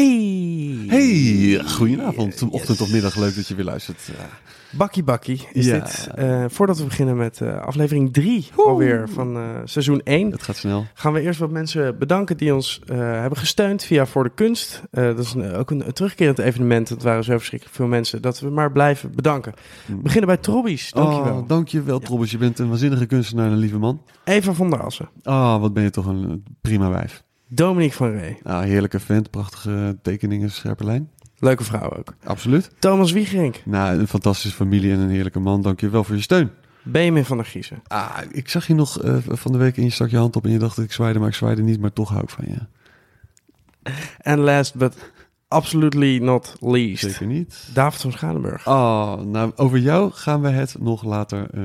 Hey! Hey, goedenavond, ochtend of middag. Leuk dat je weer luistert. Uh, Bakkie Bakkie is Ja. dit. Eh, voordat we beginnen met eh, aflevering 3 alweer van eh, seizoen 1... het gaat snel. gaan we eerst wat mensen bedanken die ons eh, hebben gesteund via Voor de Kunst. Eh, dat is een- ook een, een terugkerend evenement. Het waren zo verschrikkelijk veel mensen dat we maar blijven bedanken. We beginnen bij Trobbies, dankjewel. Oh, dankjewel, Trobbes. Je bent een waanzinnige kunstenaar en een lieve man. Eva van der Assen, Ah, wat ben je toch een prima wijf. Dominique van Ree, Ah, heerlijke vent, prachtige tekeningen, scherpe lijn. leuke vrouw ook. Absoluut. Thomas Wiegerink, Nou, een fantastische familie en een heerlijke man. Dankjewel voor je steun. Benjamin van der Giezen. Ah, ik zag je nog eh, van de week en je stak je hand op en je dacht dat ik zwaaide, maar ik zwaaide niet, maar toch hou ik van je. En last but absolutely not least, Zeker niet. David van Schadenburg. Oh, nou, over jou gaan we het nog later eh,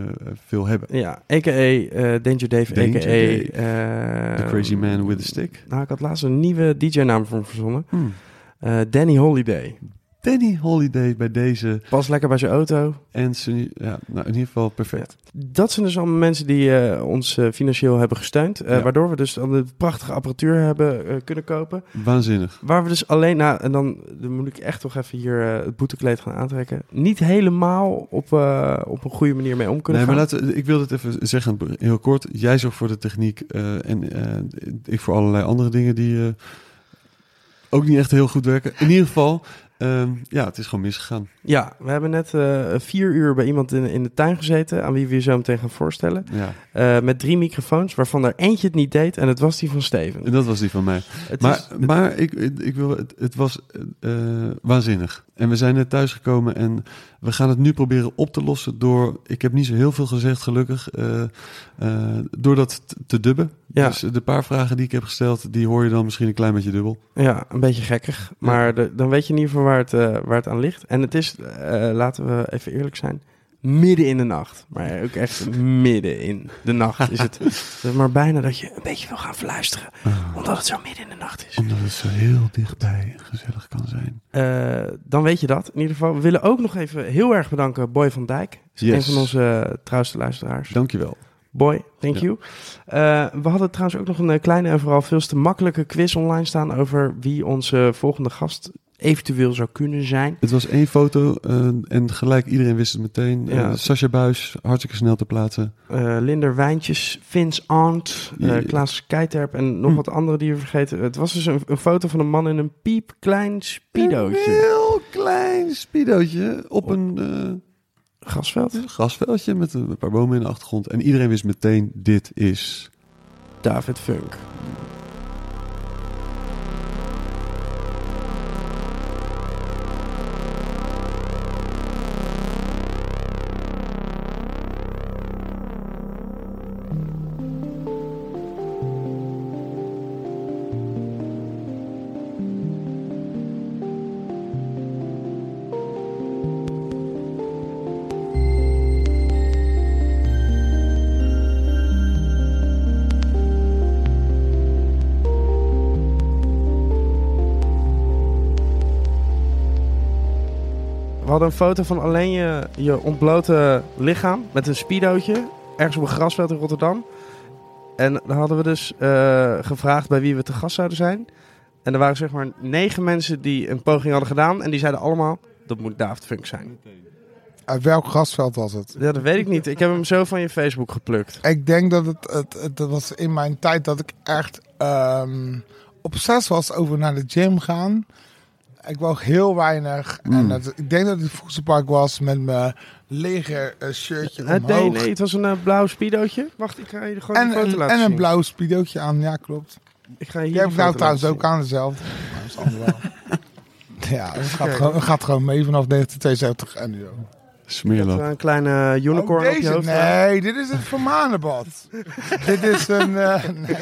veel hebben. Ja, a.k.a. eh, Danger Dave, Danger a.k.a. Dave. eh, The crazy man with a stick. Nou, ik had laatst een nieuwe DJ-naam voor hem verzonnen. Hmm. Eh, Danny Holiday. Danny Holiday bij deze Pas lekker bij zijn auto. en Sunny- ja, nou in ieder geval perfect. Dat zijn dus allemaal mensen die eh, ons eh, financieel hebben gesteund. eh, Ja. Waardoor we dus al de prachtige apparatuur hebben kunnen kopen. Waanzinnig. Waar we dus alleen, nou, en dan, dan moet ik echt toch even hier het boetekleed gaan aantrekken. Niet helemaal op, op een goede manier mee om kunnen Nee, maar laten, ik wil het even zeggen, heel kort. Jij zorgt voor de techniek en ik voor allerlei andere dingen die ook niet echt heel goed werken. In ieder geval, ehm, ja, het is gewoon misgegaan. Ja, we hebben net eh, vier uur bij iemand in, in de tuin gezeten, aan wie we je zo meteen gaan voorstellen. Ja, Eh, met drie microfoons, waarvan er eentje het niet deed en het was die van Steven. en dat was die van mij. Het Maar, is- maar ik, ik wil, het, het was eh, waanzinnig. En we zijn net thuisgekomen en we gaan het nu proberen op te lossen door... Ik heb niet zo heel veel gezegd, gelukkig. door dat te dubben. Ja. Dus de paar vragen die ik heb gesteld, die hoor je dan misschien een klein beetje dubbel. Ja, een beetje gekkig. Maar de- dan weet je in ieder geval waar het, eh, waar het aan ligt. En het is, eh, laten we even eerlijk zijn, midden in de nacht. Maar ook echt midden in de nacht is het. Maar bijna dat je een beetje wil gaan fluisteren. Omdat het zo midden in de nacht is. Omdat het zo heel dichtbij gezellig kan zijn. Eh, dan weet je dat. In ieder geval, we willen ook nog even heel erg bedanken Boy van Dijk. Yes. Een van onze trouwste luisteraars. Dankjewel. Boy, thank Ja. you. Eh, we hadden trouwens ook nog een eh, kleine en vooral veel te makkelijke quiz online staan over wie onze volgende gast eventueel zou kunnen zijn. Het was één foto eh, en gelijk iedereen wist het meteen. Ja. Sascha Buis, hartstikke snel te plaatsen. Linder Wijntjes, Vince Arndt. Klaas Keiterp en nog Hm. wat andere die we vergeten. Het was dus een, een foto van een man in een piepklein Een speedootje. heel klein speedootje op een eh, Gasveld. grasveldje met een paar bomen in de achtergrond. En iedereen wist meteen, dit is... David Funk. Hadden een foto van alleen je, je ontblote lichaam met een speedootje. Ergens op een grasveld in Rotterdam. En dan hadden we dus eh, gevraagd bij wie we te gast zouden zijn. En er waren zeg maar negen mensen die een poging hadden gedaan. En die zeiden allemaal, dat moet David Funk zijn. Uit welk grasveld was het? Ja, dat weet ik niet. Ik heb hem zo van je Facebook geplukt. Ik denk dat het, het, het, dat was in mijn tijd dat ik echt ehm obsessief was over naar de gym gaan. Ik woog heel weinig. En dat, ik denk dat het voedselpark was met mijn lege eh, shirtje omhoog. nee, nee, het was een eh, blauw speedootje. Wacht, ik ga je gewoon En, een foto een- laten en een zien. blauw speedootje aan, ja klopt. Ik ga je hier Jij hebt nou trouwens ook aan dezelfde. Ja, het gaat, gewoon, het gaat gewoon mee vanaf 1972 en nu ook. Dat Smeerlap. we een kleine unicorn Oh, op je hoofd hebben. Nee, dit is het vermanenbad. dit is een... eh, nee, nee,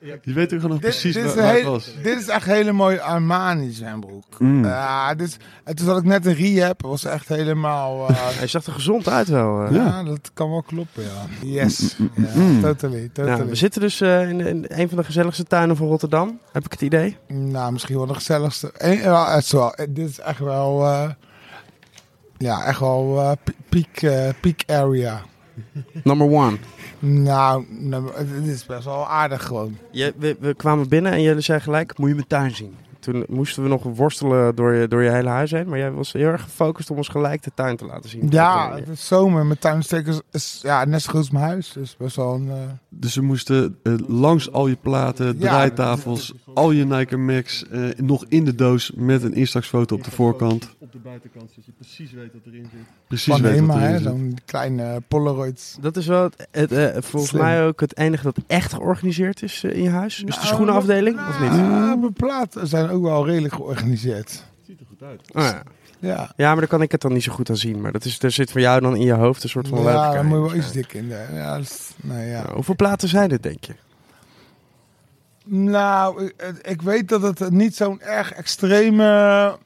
nee. Je weet ook nog Dit, precies dit, is waar, heel- was. dit is echt een hele mooie Armani zwembroek. Mm. Ja, dit is, en toen zat ik net een rehab. was echt helemaal... eh, Hij zag er gezond uit wel. eh. Ja. ja. dat kan wel kloppen, ja. Yes. Ja, Mm. totally, totally. Nou, we zitten dus eh, in, in een van de gezelligste tuinen van Rotterdam. Heb ik het idee? Nou, misschien wel de gezelligste. Eh, ja, het is wel, eh, dit is echt wel... ja, echt wel eh, peak, eh, peak area. Number one. Nou, nou, dit is best wel aardig gewoon. Je, we, we kwamen binnen en jullie zei gelijk, moet je mijn tuin zien. Toen moesten we nog worstelen door je, door je hele huis heen. Maar jij was heel erg gefocust om ons gelijk de tuin te laten zien. Ja, het is zomer. Mijn tuinstekers is ja, net zo groot als mijn huis. Dus best wel een... eh, Dus we moesten eh, langs al je platen, Ja. draaitafels, al je Nike Max, eh, nog in de doos met een instaxfoto op de voorkant. Op de buitenkant, zodat je precies weet wat erin zit. Precies van weet wat hè. zit. Zo'n kleine Polaroid. Dat is wel het, het, eh, volgens Slim. mij ook het enige dat echt georganiseerd is in je huis. Is de Nou, schoenenafdeling of niet? Ja, mijn platen zijn ook wel redelijk georganiseerd. Oh, ja. Ja. ja, maar daar kan ik het dan niet zo goed aan zien. Maar dat is, er zit voor jou dan in je hoofd een soort van Ja, daar moet je wel iets dik in. de- Ja, is- nee, ja. Nou, hoeveel platen zijn het, denk je? Nou, ik, ik weet dat het niet zo'n erg extreme,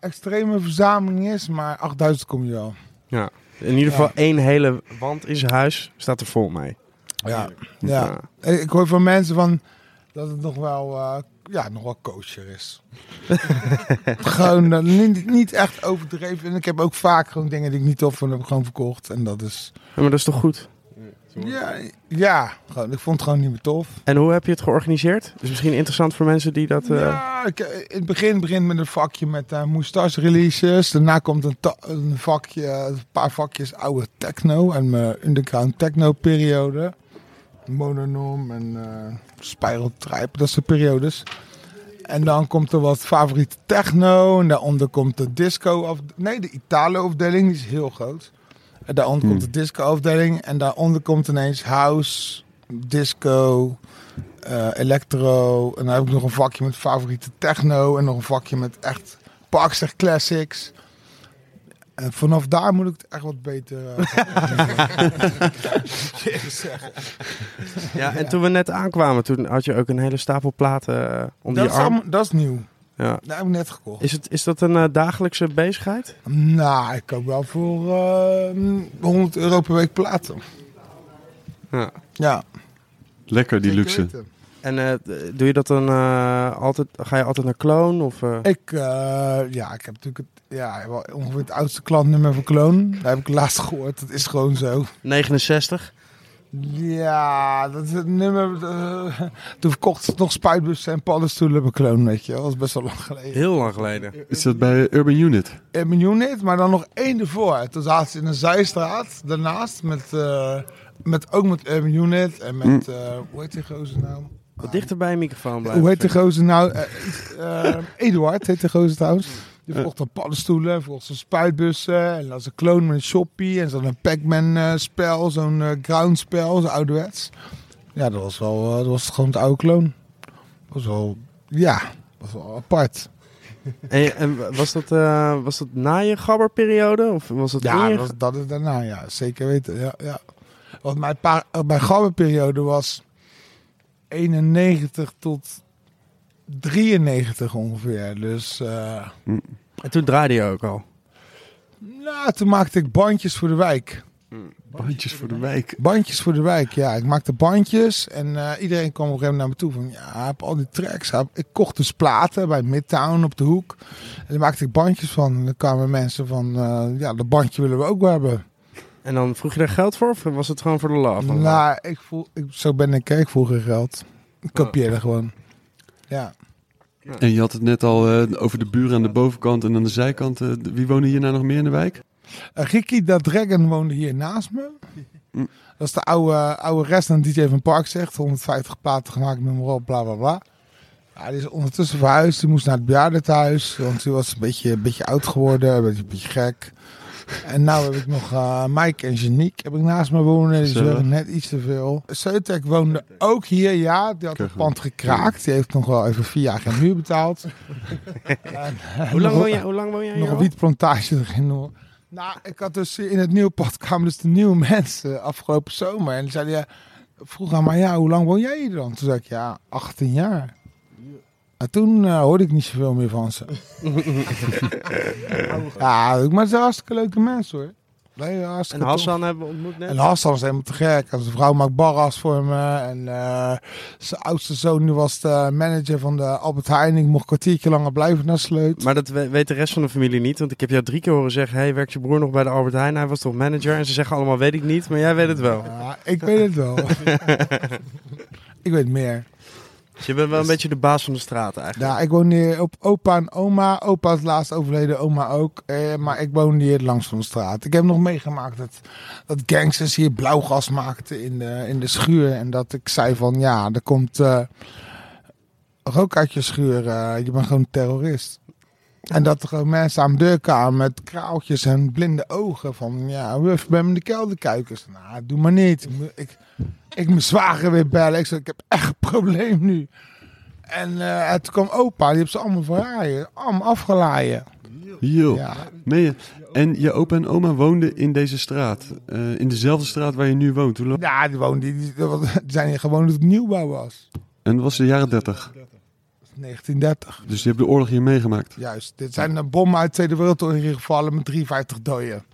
extreme verzameling is, maar 8000 kom je wel. Ja. In ieder geval Ja. één hele wand in zijn huis staat er vol mee. Ja, ja. Ik ik hoor van mensen van dat het nog wel, eh, ja, nog wel kosher is. gewoon eh, niet, niet echt overdreven. En ik heb ook vaak gewoon dingen die ik niet tof vond, heb ik gewoon verkocht. En dat is, Ja, maar dat is toch goed? ja, ja gewoon, ik vond het gewoon niet meer tof. En hoe heb je het georganiseerd? Is misschien interessant voor mensen die dat... eh, Ja, ik, in het begin begint met een vakje met eh moustache releases. Daarna komt een, een vakje, een paar vakjes oude techno en mijn underground techno periode. Mononorm en eh Spiral Tribe, dat soort periodes. En dan komt er wat favoriete techno. En daaronder komt de disco af, nee, de Italo afdeling, die is heel groot. En daaronder Hmm. komt de disco afdeling. En daaronder komt ineens house, disco, eh, electro. En dan heb ik nog een vakje met favoriete techno. En nog een vakje met echt Parkster Classics. En vanaf daar moet ik het echt wat beter... eh, zeggen. ja, en toen we net aankwamen, toen had je ook een hele stapel platen eh, onder dat, je is arm. allemaal- dat is nieuw. Ja. Dat heb ik net gekocht. Is, het, is dat een eh, dagelijkse bezigheid? Nou, ik koop wel voor eh 100 euro per week platen. Ja. Ja. Lekker, die zeker luxe. weten. En eh, doe je dat dan eh, altijd? Ga je altijd naar Kloon? Of, eh? Ik, eh, ja, ik heb natuurlijk het, ja, wel ongeveer het oudste klantnummer van Kloon. Daar heb ik laatst gehoord. Dat is gewoon zo. 69? Ja, dat is het nummer. eh, toen verkocht ze nog spuitbussen en paddenstoelen bij Kloon, weet je. Dat is best wel lang geleden. Heel lang geleden. Is dat bij Urban Unit? Mijn unit, maar dan nog één ervoor. Toen zaten ze in een zijstraat daarnaast met, eh, met ook met Urban Unit en met, eh, hoe heet die gozer nou? Wat dichter bij een microfoon blijven. Hoe heet de gozer nou? Eduard heet de gozer trouwens. Die verkocht dan paddenstoelen, verkocht zijn spuitbussen. En dan was een kloon met een shoppie. En zo'n Pac-Man eh, spel, zo'n eh, ground spel, zo'n ouderwets. Ja, dat was wel, eh, dat was gewoon het oude kloon. Dat was wel, ja, dat was wel apart. En, en was, dat, was dat na je gabberperiode? Of was dat Ja, je- dat, is daarna, ja, zeker weten. Ja, ja. Want mijn, pa, eh, mijn gabberperiode was 91 tot 93 ongeveer. Dus eh, En toen draaide je ook al. nou, toen maakte ik bandjes voor de wijk. Bandjes voor de wijk. Bandjes voor de wijk, ja. Ik maakte bandjes en eh, iedereen kwam op een gegeven moment naar me toe van... Ja, ik heb al die tracks. Ik kocht dus platen bij Midtown op de hoek. En daar maakte ik bandjes van. En dan kwamen mensen van, eh, ja, dat bandje willen we ook wel hebben. En dan vroeg je daar geld voor? Of was het gewoon voor de love? Nou, ik voel, ik, zo ben ik. Ik vroeg geld. Ik kopieerde gewoon. Ja. En je had het net al eh, over de buren aan de bovenkant en aan de zijkant. eh, wie wonen hier nou nog meer in de wijk? Uh, Ricky da Dragon woonde hier naast me. Hm. Dat is de oude, oude restaurant DJ van Park zegt. 150 platen gemaakt, noem maar op, bla bla bla. Ja, die is ondertussen verhuisd. Die moest naar het bejaardentehuis. Want die was een beetje, een beetje oud geworden. Een beetje, een beetje gek. En nou heb ik nog eh, Mike en Janiek heb ik naast me wonen. Die Gezellig. zorgen net iets te veel. Seutek woonde ook hier, ja. Die had het pand gekraakt. Die heeft nog wel even vier jaar geen huur betaald. En, eh, Hoe lang nog- woon jij, hoe lang woon jij nog een wietplantage erin hoor. Nou, ik had dus in het nieuwe pad kwamen dus de nieuwe mensen afgelopen zomer. En die zeiden, ja, vroeg aan mij, ja, hoe lang woon jij hier dan? Toen zei ik, ja, 18 jaar. En toen eh, hoorde ik niet zoveel meer van ze. ja, maar het zijn hartstikke leuke mensen hoor. Nee, En tof. Hassan hebben we ontmoet net. En Hassan is helemaal te gek. En zijn vrouw maakt barras voor me. En eh, zijn oudste zoon nu was de manager van de Albert Heijn. Ik mocht een kwartiertje langer blijven naar Sleut. Maar dat we- weet de rest van de familie niet. Want ik heb jou drie keer horen zeggen... Hey, werkt je broer nog bij de Albert Heijn? Hij was toch manager? En ze zeggen allemaal, weet ik niet. Maar jij weet het wel. Ja, ik weet het wel. ik weet meer. Dus je bent wel een beetje de baas van de straat eigenlijk. Ja, ik woon hier op opa en oma. Opa is laatst overleden, oma ook. Eh, maar ik woon hier langs van de straat. Ik heb nog meegemaakt dat, dat gangsters hier blauwgas maakten in de, in de schuur. En dat ik zei van, ja, er komt eh, rook uit je schuur. je bent gewoon terrorist. En dat er mensen aan de deur kwamen met kraaltjes en blinde ogen. Van, ja, wuf, ben in de kelder kijken. Ik zei, Nou, doe maar niet. Ik, ik, mijn zwager weer bellen. Ik zei, ik heb echt een probleem nu. En eh, toen kwam opa, die heeft ze allemaal verraaien. Allemaal afgelaaien. Ja, je? En je opa en oma woonden in deze straat. Eh, in dezelfde straat waar je nu woont. Hoe lang? ja die, woonde, die, die, die zijn hier gewoon dat het nieuwbouw was. En dat was de jaren 30. 1930, Dus je hebt de oorlog hier meegemaakt. juist. Dit zijn de bommen uit de Tweede Wereldoorlog hier gevallen met 53 doden.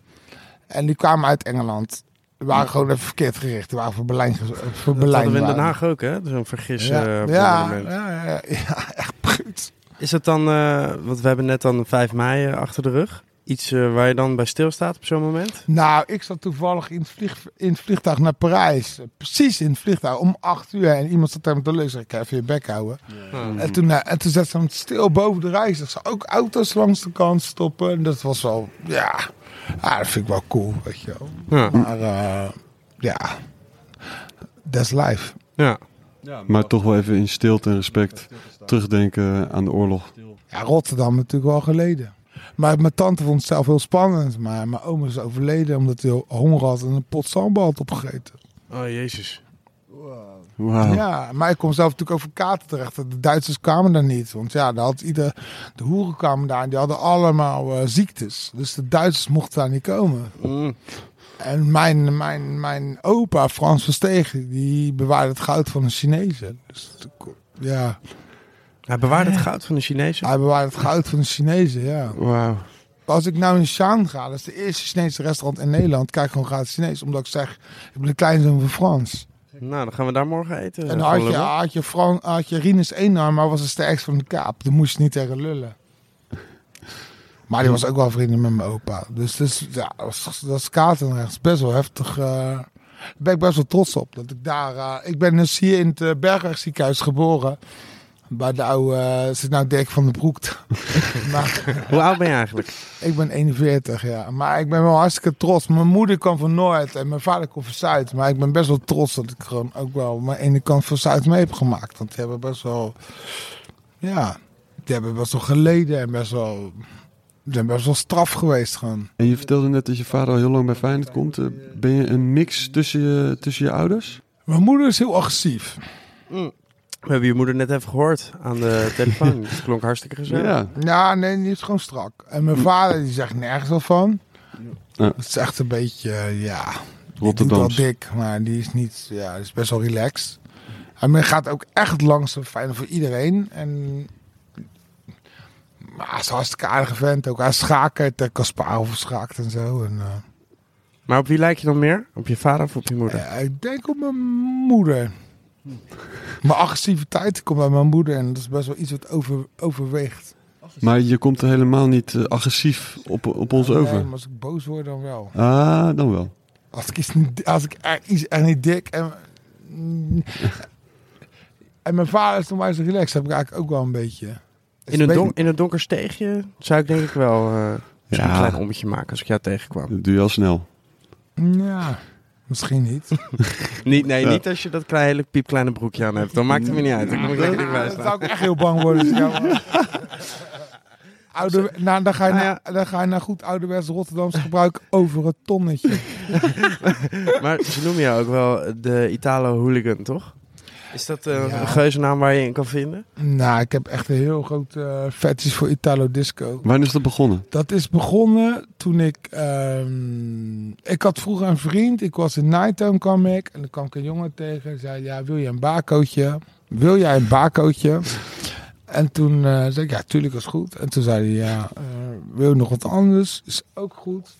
En die kwamen uit Engeland. Die waren gewoon even verkeerd gericht. Die waren voor Berlijn. Voor Dat Berlijn hadden we in Den. Haag ook, hè? Zo'n vergis Ja, eh, ja, ja, ja, ja, echt bruut. Is het dan, eh, want we hebben net dan 5 mei eh, achter de rug. Iets eh, waar je dan bij stilstaat op zo'n moment? Nou, ik zat toevallig in het, vlieg, in het vliegtuig naar Parijs. Precies in het vliegtuig om 8 uur. En iemand zat daar met de leus. Ik ga even je bek houden. En toen, eh, en toen zat ze hem stil boven de reis. Er ook auto's langs de kant stoppen. En dat was wel, ja, ja, dat vind ik wel cool, weet je wel. Ja. Maar eh, ja, that's life. ja. Maar toch wel even in stilte en respect terugdenken aan de oorlog. Ja, Rotterdam natuurlijk wel geleden. Maar mijn tante vond het zelf heel spannend. Maar mijn oma is overleden omdat hij honger had en een pot sambal had opgegeten. Oh, jezus. Wauw. Ja, maar ik kom zelf natuurlijk over kaarten terecht. De Duitsers kwamen daar niet. Want ja, daar had ieder, de hoeren kwamen daar en die hadden allemaal eh, ziektes. Dus de Duitsers mochten daar niet komen. Mm. En mijn, mijn, mijn opa, Frans Verstegen, die bewaarde het goud van de Chinezen. Dus ja, Hij bewaarde het goud van de Chinezen. hij bewaarde het goud van de Chinezen, ja. Wauw. Als ik nou in Shaan ga, dat is de eerste Chinese restaurant in Nederland, kijk gewoon gratis Chinees. Omdat ik zeg, ik ben de kleinzoon van Frans. Nou, dan gaan we daar morgen eten. En eh, had je, had je, Fran, had je Rinus Eenarm, maar was de sterkste van de kaap. Daar moest je niet tegen lullen. Maar die was ook wel vrienden met mijn opa. Dus, dus ja, dat is, dat is. Best wel heftig. eh. daar ben ik best wel trots op. Dat ik daar... eh, ik ben dus hier in het uh, Bergweg ziekenhuis geboren. Bij de oude... eh, zit nou Dirk van den Broek. maar, Hoe oud ben je eigenlijk? ik ben 41, ja. Maar ik ben wel hartstikke trots. Mijn moeder kwam van Noord en mijn vader kwam van Zuid. Maar ik ben best wel trots dat ik gewoon ook wel mijn ene kant van Zuid mee heb gemaakt. Want die hebben best wel... Ja, die hebben best wel geleden en best wel... Die zijn best wel straf geweest gewoon. En je vertelde net dat je vader al heel lang bij Feyenoord komt. Eh, Ben je een mix tussen je, tussen je ouders? Mijn moeder is heel agressief. Mm. We hebben je moeder net even gehoord aan de telefoon. Het klonk hartstikke gezellig. Ja. Ja, nee, die is gewoon strak. En mijn vader, die zegt nergens wel van. Ja. Het is echt een beetje, eh, ja... Die doet wel dik, maar die is niet, ja, die is best wel relaxed. En men gaat ook echt langzaam fijn voor iedereen. En maar hij is een hartstikke aardige vent. Ook hij schakert, uh, Kasparov schaakt en zo. En, uh, Maar op wie lijk je dan meer? Op je vader of op je moeder? uh, ik denk op mijn moeder. Mijn agressiviteit komt bij mijn moeder en dat is best wel iets wat over, overweegt. Maar je komt er helemaal niet eh, agressief op, op ons Nee, over. maar als ik boos word, dan wel. Ah, dan wel. Als ik iets, niet- als ik er- iets echt niet dik en... mm, en mijn vader is nog maar zo relaxed, heb ik eigenlijk ook wel een beetje. Dus In een, in een donker steegje zou ik denk ik wel eh, Ja. een klein ommetje maken als ik jou tegenkwam. Dat doe je al snel. Ja, misschien niet. Niet, nee, Ja. niet als je dat kleine, hele piepkleine broekje aan hebt. Dan maakt het me niet uit. Dan kom ik lekker dichtbij Dan zou ik echt heel bang worden. Dus Oude, nou, dan, ga je Nou naar, dan ga je naar goed ouderwets Rotterdamse gebruik over het tonnetje. Maar ze noemen jou ook wel de Italo Hooligan, toch? Is dat eh, Ja. een geuzennaam waar je in kan vinden? nou, ik heb echt een heel groot uh, fetish voor Italo Disco. Wanneer is dat begonnen? Dat is begonnen toen ik... ehm, ik had vroeger een vriend. Ik was in Nighttown kwam ik. En dan kwam ik een jongen tegen. En zei, ja, wil je een bakootje? Wil jij een bakootje? En toen eh, zei ik, ja, tuurlijk is goed. En toen zei hij, ja, eh, wil je nog wat anders? Is ook goed.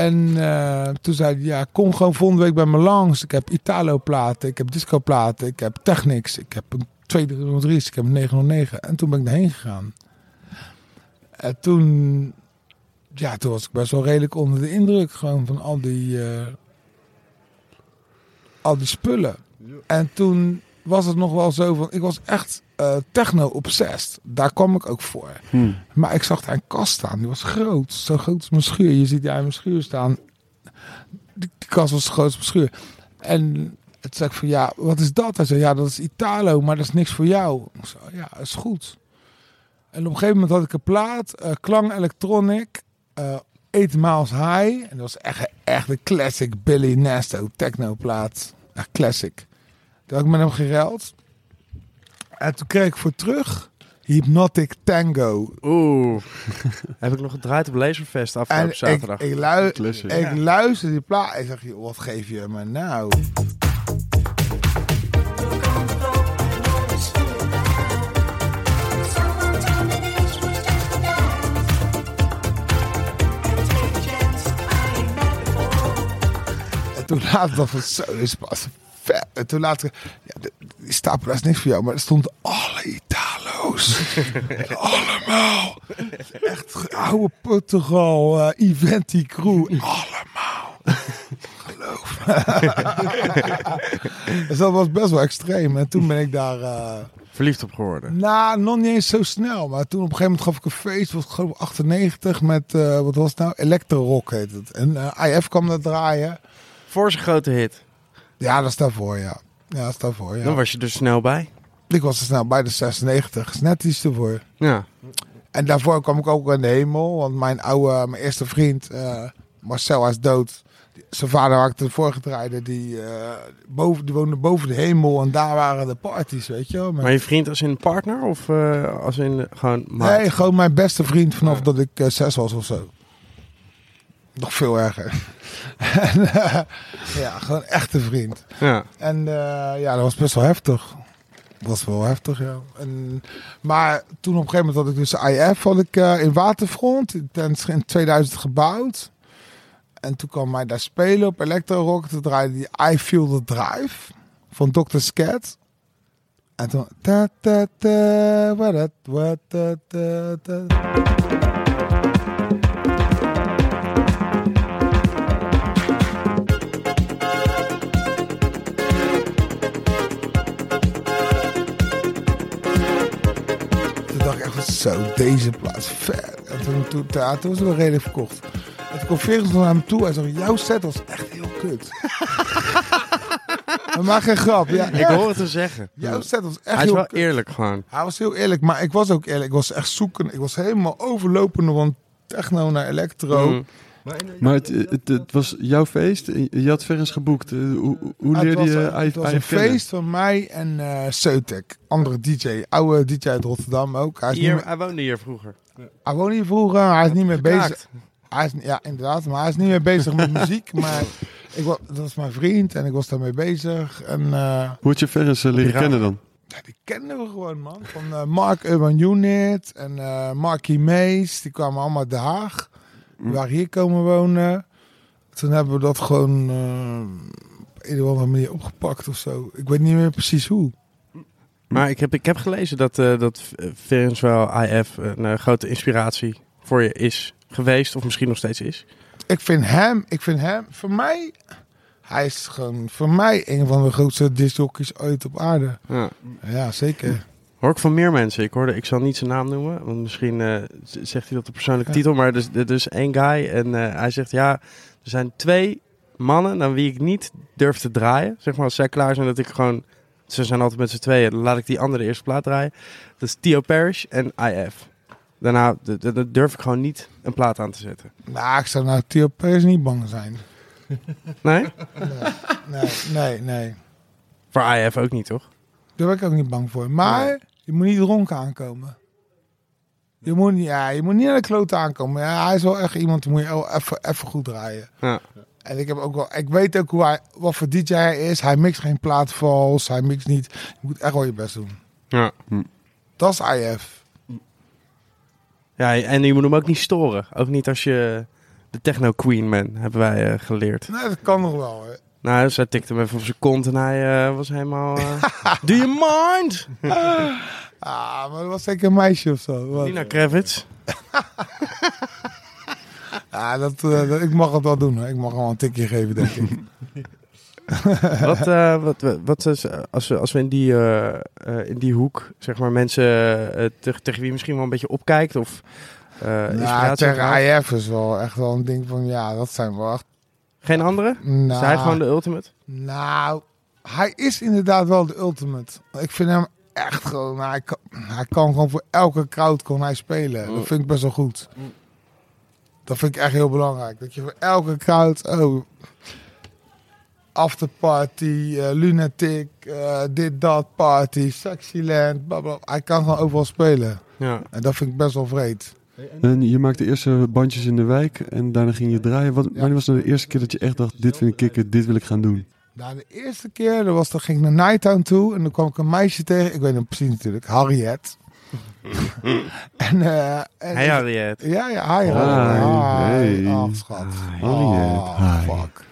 En eh, toen zei hij, ja, kom gewoon volgende week bij me langs. Ik heb Italo-platen, ik heb disco-platen, ik heb Technics, ik heb een 203, ik heb een 909. En toen ben ik daarheen gegaan. En toen, ja, toen was ik best wel redelijk onder de indruk gewoon van al die, eh, al die spullen. En toen was het nog wel zo van... Ik was echt eh, techno-obsessed. Daar kwam ik ook voor. Hm. Maar ik zag daar een kast staan. Die was groot. Zo groot als mijn schuur. Je ziet daar in mijn schuur staan. Die, die kast was zo groot als mijn schuur. En toen zei ik van, ja, wat is dat? Hij zei, ja, dat is Italo, maar dat is niks voor jou. Ik zei, ja, dat is goed. En op een gegeven moment had ik een plaat. eh, Klang Electronic. eh 8 Miles High. En dat was echt, echt een classic Billy Nesto techno plaat. Echt classic. Toen had ik met hem gereld. En toen kreeg ik voor terug Hypnotic Tango. Oeh. Heb ik nog gedraaid op Laserfest En afgelopen ik, zaterdag. ik, lu- Classic. ik luister die plaat en zeg je, wat geef je me nou? En toen later dacht ik, zo, is pas vet. En toen later, ja, de- die stapel is niks voor jou, maar er stonden alle Italo's. Allemaal. Echt oude Portugal, eh Eventi crew. Allemaal. Geloof me. dus dat was best wel extreem. En toen ben ik daar... eh, Verliefd op geworden. nou, nog niet eens zo snel. Maar toen op een gegeven moment gaf ik een feest. Was ik geloof ik 98 met, eh, wat was het nou? Electro Rock heet het. En eh, IF kwam daar draaien. Voor zijn grote hit. Ja, dat is daarvoor, ja. Ja, dat is daarvoor, ja. Dan was je er snel bij. Ik was er snel bij de 96. Is net iets ervoor. Ja. En daarvoor kwam ik ook in de hemel. Want mijn oude, mijn eerste vriend, eh, Marcel, is dood. Zijn vader had ik ervoor gedraaid. Die, eh, boven, die woonde boven de hemel. En daar waren de parties, weet je wel. Met- Maar je vriend als in partner of eh, als in gewoon maat? Nee, gewoon mijn beste vriend vanaf dat ik zes was of zo. Nog veel erger. en, ja, gewoon echte vriend. Ja. En eh, ja, dat was best wel heftig. Dat was wel heftig, ja. En, maar toen op een gegeven moment had ik dus IF had ik, eh, in Waterfront in, in 2000 gebouwd. En toen kwam mij daar spelen op Electro Rock. Toen draaide die I Feel the Drive van Dr. Scat. En toen... Ta, ta, ta, Toen dacht ik echt van zo, deze plaats vet. En toen, toen, ja, toen was het wel redelijk verkocht. En toen kwam naar me toe en zei, jouw set was echt heel kut. maar maak geen grap. Ja, Ik echt. hoor het te zeggen. Jouw set was echt Hij is wel kut. eerlijk gewoon. Hij was heel eerlijk, maar ik was ook eerlijk. Ik was echt zoeken. Ik was helemaal overlopende van techno naar electro. Mm. Maar het, het, het was jouw feest. Je had Ferens geboekt. Eh, Hoe, hoe Ah, het leerde was, je het was IF een kennen? feest van mij en eh Seutek. Andere DJ. Oude DJ uit Rotterdam ook. Hij, is niet Hier, meer, hij woonde hier vroeger. hij woonde hier vroeger. Hij is niet meer bezig. Hij is, ja, inderdaad. Maar hij is niet meer bezig met muziek. Maar ik was, dat was mijn vriend en ik was daarmee bezig. En eh, Hoe had je Ferens eh, leren kennen dan? ja, die kenden we gewoon, man. Van Mark Urban Unit en eh Marky Mees. Die kwamen allemaal uit Den Haag. Die waren hier komen wonen. Toen hebben we dat gewoon eh, op een of andere manier opgepakt of zo. Ik weet niet meer precies hoe. Maar ik heb, ik heb gelezen dat, eh dat Ferens wel IF een eh, grote inspiratie voor je is geweest. Of misschien nog steeds is. Ik vind hem, ik vind hem, voor mij, hij is gewoon voor mij een van de grootste discjockeys ooit op aarde. Ja. Ja, zeker. Hoor ik van meer mensen. Ik hoorde, ik zal niet zijn naam noemen, want misschien eh, zegt hij dat de persoonlijke Ja. titel. Maar is, er is één guy en eh, hij zegt ja, er zijn twee mannen naar wie ik niet durf te draaien. Zeg maar als zij klaar zijn dat ik gewoon, ze zijn altijd met z'n tweeën, dan laat ik die andere de eerste plaat draaien. Dat is Theo Parrish en IF. Daarna durf ik gewoon niet een plaat aan te zetten. Nou, ik zou nou Theo Perez niet bang zijn. Nee? Nee, nee, nee. Voor IF ook niet, toch? Daar ben ik ook niet bang voor. Maar je moet niet dronken aankomen. Je moet, niet- ja, je moet niet naar de klote aankomen. Ja, hij is wel echt iemand die moet je even, even goed draaien. Ja. En ik, heb ook wel, ik weet ook hoe hij, wat voor DJ hij is. Hij mixt geen plaat vals. Hij mixt niet. Je moet echt wel je best doen. Ja. Dat is IF. ja. En je moet hem ook niet storen. Ook niet als je de techno queen bent, hebben wij eh, geleerd. Nee, dat kan nog wel. Hè. Nou, zij tikte hem even op zijn kont en hij eh, was helemaal... eh, Do you mind? Ah, maar dat was zeker een meisje of zo. Wat? Nina Kravitz. Ja, dat, eh, dat- ik mag het wel doen. Hè. Ik mag hem wel een tikje geven, denk ik. wat, wat, wat is, als, we, als we in die, in die hoek, zeg maar, mensen tegen, tegen wie misschien wel een beetje opkijkt of eh Nou, inspiratie tegen? IF is wel echt wel een ding van, ja, dat zijn wel echt... Geen andere? Nou, Is hij gewoon de ultimate? Nou, hij is inderdaad wel de ultimate. Ik vind hem echt gewoon... nou, hij, kan, hij kan gewoon voor elke crowd kon hij spelen. Dat vind ik best wel goed. Dat vind ik echt heel belangrijk. Dat je voor elke crowd... Oh, afterparty, eh lunatic, eh, dit, dat, party, sexyland, bla, bla. Hij kan gewoon overal spelen. Ja. En dat vind ik best wel vreed. En je maakte eerst eh, bandjes in de wijk en daarna ging je draaien. Wat, Wanneer was nou de eerste keer dat je echt dacht, dit vind ik kicken, dit wil ik gaan doen? Nou, de eerste keer, dat was, dan ging ik naar Nighttown toe en dan kwam ik een meisje tegen. Ik weet hem precies natuurlijk, Harriet. en, eh, en Hey Harriet. Ja, ja, Harriet. Hi. Hi. Hey. Ach, schat. Harriet. Oh, Hi. fuck.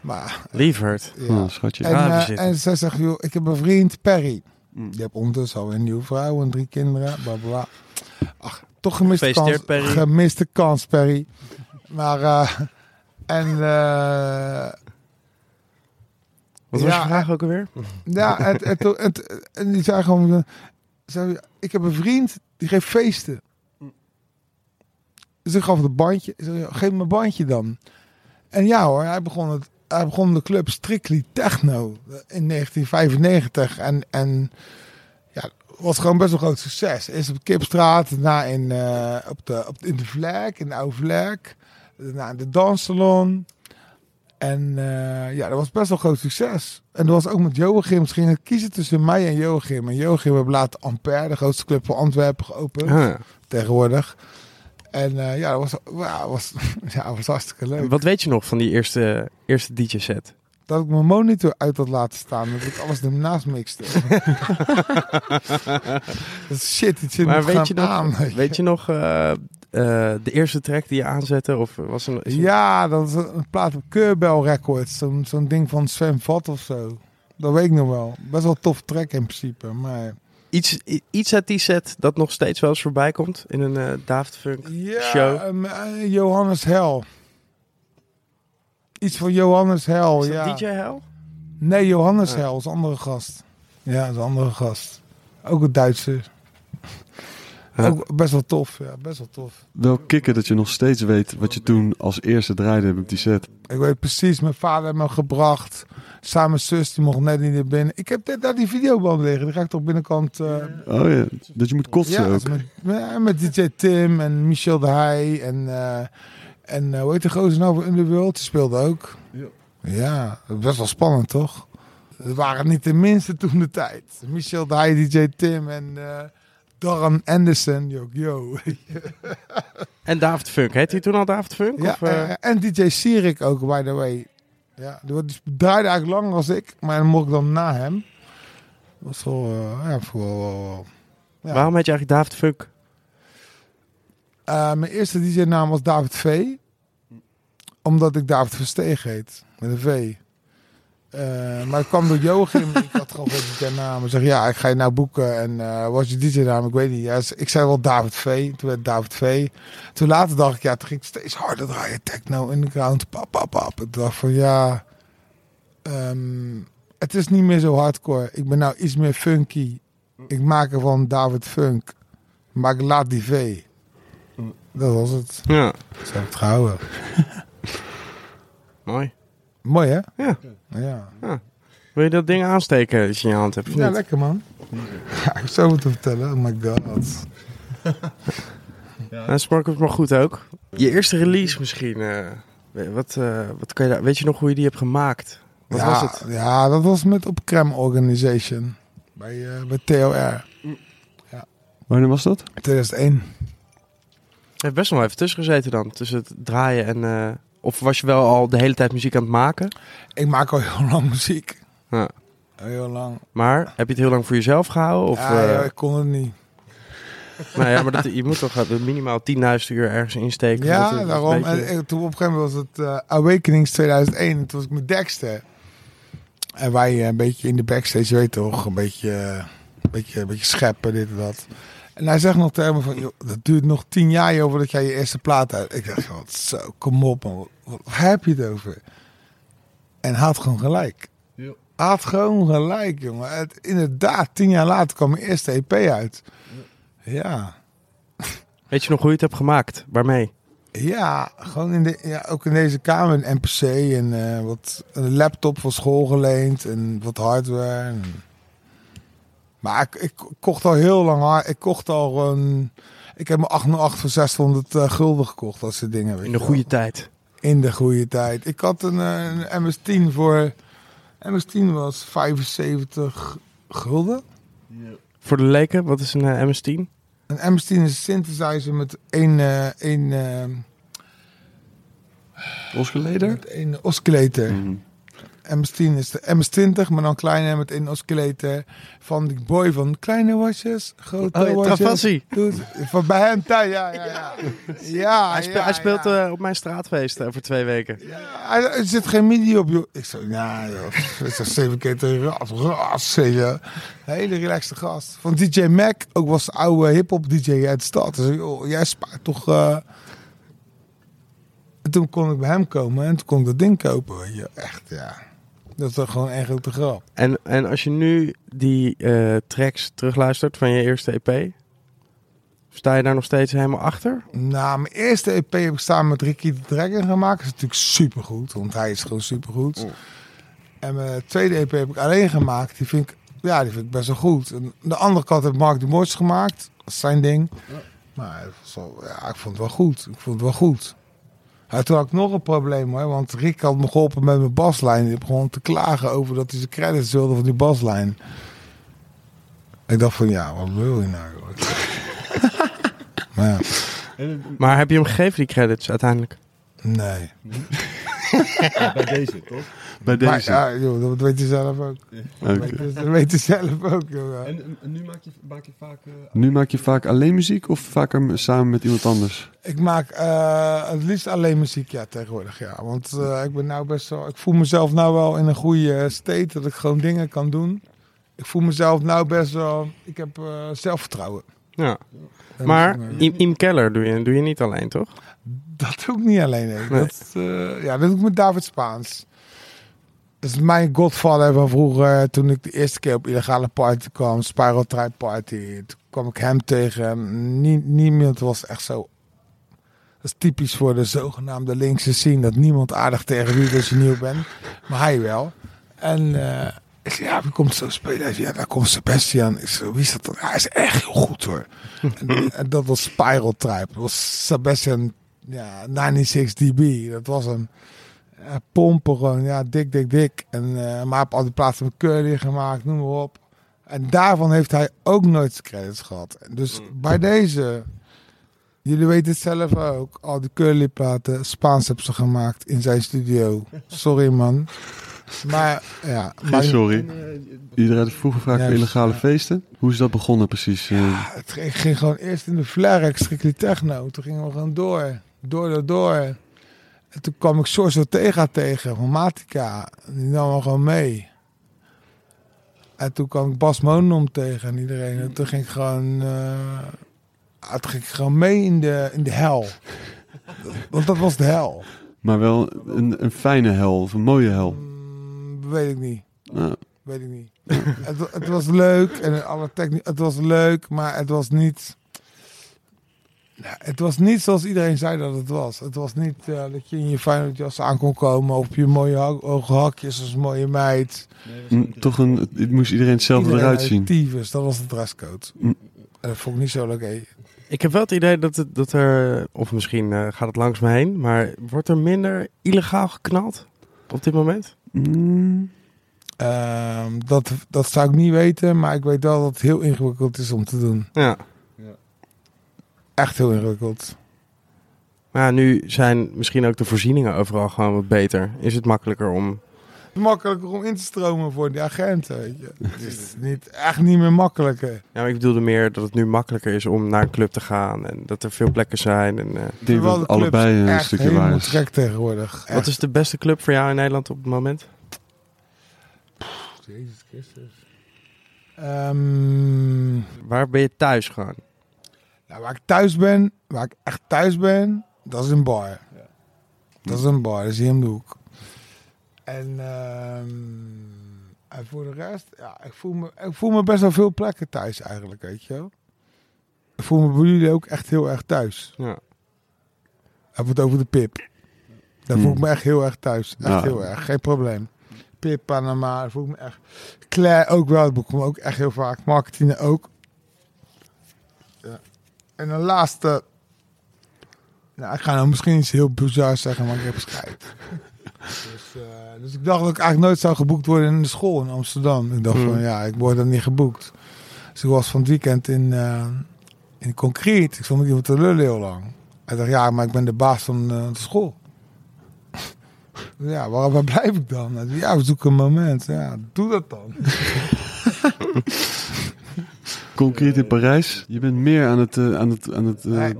Maar, Lieverd. ja. Oh, schatje. En, Ah, eh, en zij zegt, joh, ik heb een vriend, Perry. Mm. Die heeft ondertussen al een nieuwe vrouw en drie kinderen. Bla, bla. Ach, toch gemiste kans. Perry. Gemiste kans, Perry. Maar, eh, en... eh, Wat was Ja, je vraag ook alweer? Ja, het, het, het, en die zei gewoon... eh, zei, ik heb een vriend, die geeft feesten. Dus ik gaf het een bandje. Ik zei, geef me een bandje dan. En ja hoor, hij begon, het, hij begon de club Strictly Techno in 1995. En, en was gewoon best wel groot succes. Eerst op Kipstraat, daarna in, eh, op de, op, in de Vlek, in de Oude Vlek. Daarna in de Danssalon. En eh, ja, dat was best wel groot succes. En dat was ook met Joachim. Ze gingen kiezen tussen mij en Joachim. En Joachim heeft later Ampère, de grootste club van Antwerpen, geopend. Ah. Tegenwoordig. En eh, ja, dat was, was, ja, was hartstikke leuk. Wat weet je nog van die eerste, eerste DJ-set? Dat ik mijn monitor uit had laten staan. Dat ik alles ernaast mixte. shit, iets in Maar weet je nog, aan. weet je nog eh, eh, de eerste track die je aanzette? Of was er, er- Ja, dat is een plaat op Keurbel Records. Zo'n zo'n ding van Sven Vat of zo. Dat weet ik nog wel. Best wel tof track in principe. Maar iets, iets uit die set dat nog steeds wel eens voorbij komt in een eh Daft Funk ja, show? eh, Johannes Hel. Iets van Johannes Hel, Is dat ja. DJ Hell? Nee, Johannes Ah. Hel is een andere gast. Ja, is een andere gast. Ook een Duitser. Ja. Ook best wel tof, ja, best wel tof. Wel kicken dat je nog steeds weet wat je toen als eerste draaide hebt op die set. Ik weet precies, mijn vader heeft me gebracht. Samen met zus, die mocht net niet naar binnen. Ik heb net daar die videoband liggen. Die ga ik toch binnenkant... eh, Oh ja, dat je moet kotsen ja, ook. met, ja, met DJ Tim en Michel de Heij. En, eh, en eh, hoe heet de gozer nou van Underworld? Die speelde ook. Ja. Ja, dat is best wel spannend, toch? Het waren niet de minste toen de tijd. Michel de Heij, DJ Tim en eh Darren Anderson. Yo, yo. En Daft Funk. Heet hij toen al Daft Funk? ja, of, eh? en DJ Sirik ook, by the way. Ja, die draaide eigenlijk langer als ik, maar dan mocht ik dan na hem. Dat was wel, eh, ja, voor wel, wel- ja. Waarom heet je eigenlijk Daft Funk? Mijn eerste DJ-naam was David V. Omdat ik David Versteeg heet. Met een V. Eh, maar het kwam door Joachim. ik had gewoon geen DJ-naam. Ik zeg, ja, ik ga je nou boeken. En eh wat is je DJ-naam? Ik weet niet. Ja, ik zei wel David V. Toen werd David V. Toen later dacht ik, ja, toen ging ik steeds harder draaien. Techno, in de ground, pap, pap, pap. Ik dacht van, ja... ehm, het is niet meer zo hardcore. Ik ben nou iets meer funky. Ik maak ervan David Funk. Maar ik laat die V. Dat was het. Ja, ik het gehouden. mooi. Mooi, hè? Ja. Ja, Wil je dat ding aansteken als je in je hand hebt? Ja niet? lekker, man. Ja, ik heb zoveel te vertellen. Oh my god. Dat sprak het maar goed ook. Je eerste release misschien. eh, wat, eh, wat kan je daar, weet je nog hoe je die hebt gemaakt? Wat ja, was het? Ja, dat was met op Creme Organization. Bij, eh, bij TOR. Wanneer was dat? 2001. Je hebt best wel even tussen gezeten dan. Tussen het draaien en... of was je wel al de hele tijd muziek aan het maken? Ik maak al heel lang muziek. Ja. Heel lang. Maar heb je het heel lang voor jezelf gehouden? Of, ja, eh, ja, ik kon het niet. nou ja, maar dat, je moet toch eh, minimaal 10.000 uur ergens insteken. Ja, het daarom. beetje- En, en toen op een gegeven moment was het eh, Awakenings 2001. En toen was ik met Dexter. En wij een beetje in de backstage, je weet toch, een beetje, een beetje, een beetje scheppen, dit en dat. En hij zegt nog tegen me van, joh, dat duurt nog tien jaar joh, voordat jij je eerste plaat uit. Ik dacht, wat zo, kom op man, wat, heb je het over? En hij had gewoon gelijk. had gewoon gelijk, jongen. Het, inderdaad, tien jaar later kwam mijn eerste EP uit. Ja. Weet je nog hoe je het hebt gemaakt? Waarmee? Ja, gewoon in de, ja, ook in deze kamer een NPC en eh, wat, een laptop van school geleend en wat hardware. En... Maar ik, ik kocht al heel lang hard. Ik kocht al een. Ik heb mijn 808 voor 600 uh, gulden gekocht, dat soort dingen. Weet In de goede wel. tijd. In de goede tijd. Ik had een, eh, een MS-10 voor. MS-10 was 75 gulden. Voor de leken, wat is een eh, MS-10? Een MS-10 is een synthesizer met één, eh één, eh, Oscillator? met één oscillator. Mhm. MS-10 is de MS-20, maar dan kleiner met één oscillator. Van die boy van kleine wasjes, grote Oh, ja, wasjes. Van bij hem thuis, ja, ja, ja. Ja, Hij, spe- ja, hij speelt ja. eh, op mijn straatfeest over twee weken. Ja, hij- er zit geen midi op, joh. Ik zei, nou joh, een zeven keer te ras, hele relaxte gast. Van DJ Mac, ook was de oude hip-hop DJ uit de stad. Dus joh, jij spaart toch... eh. En toen kon ik bij hem komen en toen kon ik dat ding kopen, weet je. Echt, ja. Dat is toch gewoon echt heel te grap. En, en als je nu die eh, tracks terugluistert van je eerste EP, sta je daar nog steeds helemaal achter? Nou, mijn eerste EP heb ik samen met Ricky de Dragon gemaakt. Dat is natuurlijk supergoed, want hij is gewoon supergoed. Oh. En mijn tweede EP heb ik alleen gemaakt. Die vind ik, ja, die vind ik best wel goed. En de andere kant heb Mark de Mors gemaakt. Dat is zijn ding. Maar ja, ik vond het wel goed. Ik vond het wel goed. Toen had ik nog een probleem hoor. Want Rick had me geholpen met mijn baslijn. Die begon te klagen over dat hij zijn credits wilde van die baslijn. Ik dacht van ja, wat wil je nou? joh? maar ja, Maar heb je hem gegeven, die credits, uiteindelijk? nee. Bij deze, toch? Bij Maar deze. ja, joh, dat weet je zelf ook. Dat weet je- dat weet je zelf ook, jongen. En, en nu maak je, maak je vaak... eh, Nu maak je vaak alleen muziek of vaker samen met iemand anders? Ik maak eh, het liefst alleen muziek, ja, tegenwoordig, ja. Want eh, ik ben nou best wel... Ik voel mezelf nou wel in een goede state, dat ik gewoon dingen kan doen. Ik voel mezelf nou best wel... Ik heb eh, zelfvertrouwen. Ja. Maar Im, Im Keller doe je, doe je niet alleen, toch? Dat doe ik niet alleen. Nee. Nee. Dat, eh, ja, dat doe ik met David Spaans. Dat is mijn godfather van vroeger. Toen ik de eerste keer op illegale party kwam. Spiral Tribe Party. Toen kwam ik hem tegen. Nie- niemand was echt zo... Dat is typisch voor de zogenaamde linkse scene. Dat niemand aardig tegen wie als je nieuw bent. Maar hij wel. En eh, ik zei, ja, wie komt zo spelen? Ja, daar komt Sebastian. Wie is dat dan? Hij is echt heel goed hoor. en, dat was Spiral Tribe. Dat was Sebastian ja, 96 dB. Dat was hem. Ja, pompen gewoon, ja, dik, dik, dik. En, eh, maar op al die plaatsen met curly gemaakt, noem maar op. En daarvan heeft hij ook nooit zijn credits gehad. Dus bij deze, jullie weten het zelf ook, al die curly platen, Spaans hebben ze gemaakt in zijn studio. Sorry man. Maar ja, Geen maar, sorry. Iedereen had vroeger vaak Ja, voor illegale ja. feesten. Hoe is dat begonnen precies? Eh, het ging, ging gewoon eerst in de Flarex, strictly techno. Toen gingen we gewoon door, door, door, door. En toen kwam ik Source Ortega tegen van Matica. Die nam me gewoon mee. En toen kwam ik Bas Monom tegen en iedereen. En toen ging ik gewoon, toen ging ik gewoon mee in de, in de hel. Want dat was de hel. maar wel een, een fijne hel of een mooie hel. Mm, weet ik niet. Nou, Weet ik niet. het, het was leuk en alle techniek. Het was leuk, maar het was niet. Ja, het was niet zoals iedereen zei dat het was. Het was niet eh, dat je in je Feyenoordjas aan kon komen op je mooie ha- hoge hakjes als een mooie meid. mm, toch een, het moest iedereen hetzelfde Iedereen eruit uit zien. Tyfus, dat was de dresscode. Mm. En dat vond ik niet zo leuk. Ik heb wel het idee dat, het, dat er, of misschien eh, gaat het langs me heen, maar wordt er minder illegaal geknald op dit moment? Mm, Ehm, dat, dat zou ik niet weten, maar ik weet wel dat het heel ingewikkeld is om te doen. Ja. Echt heel ingewikkeld. Maar ja, nu zijn misschien ook de voorzieningen overal gewoon wat beter. Is het makkelijker om... Makkelijker om in te stromen voor die agenten, weet je. Het is niet, echt niet meer makkelijker. Ja, maar ik bedoelde meer dat het nu makkelijker is om naar een club te gaan en dat er veel plekken zijn. En, eh, ik denk Terwijl dat de het clubs allebei een echt stukje waar is. trek tegenwoordig. wat is de beste club voor jou in Nederland op het moment? Jezus Christus. Ehm, Waar ben je thuis gewoon? Nou, waar ik thuis ben, waar ik echt thuis ben, dat is een bar. Dat is een bar, dat is hier om de hoek. En ehm, En voor de rest, ja, ik voel, me, ik voel me best wel veel plekken thuis eigenlijk, weet je wel. Ik voel me bij jullie ook echt heel erg thuis. Ja. Heb het over de pip. Daar voel ik Hmm. me echt heel erg thuis. Echt Ja. heel erg, geen probleem. Pip, Panama, voel ik me echt... Claire ook wel, dat boek me ook echt heel vaak. Marketing ook. En de laatste... Nou, ik ga nou misschien iets heel bizar zeggen, maar ik heb schijt. dus, eh, dus ik dacht dat ik eigenlijk nooit zou geboekt worden in de school in Amsterdam. Ik dacht Hmm. van, ja, ik word dan niet geboekt. Dus ik was van het weekend in, eh in concreet. Ik stond met iemand te lullen heel lang. Hij dacht, ja, maar ik ben de baas van eh, de school. ja, waar, waar blijf ik dan? Hij zei, Ja, we zoeken een moment. Ja, doe dat dan. Concreet in Parijs. Je bent meer aan het, eh, aan het, aan het, eh, Nee.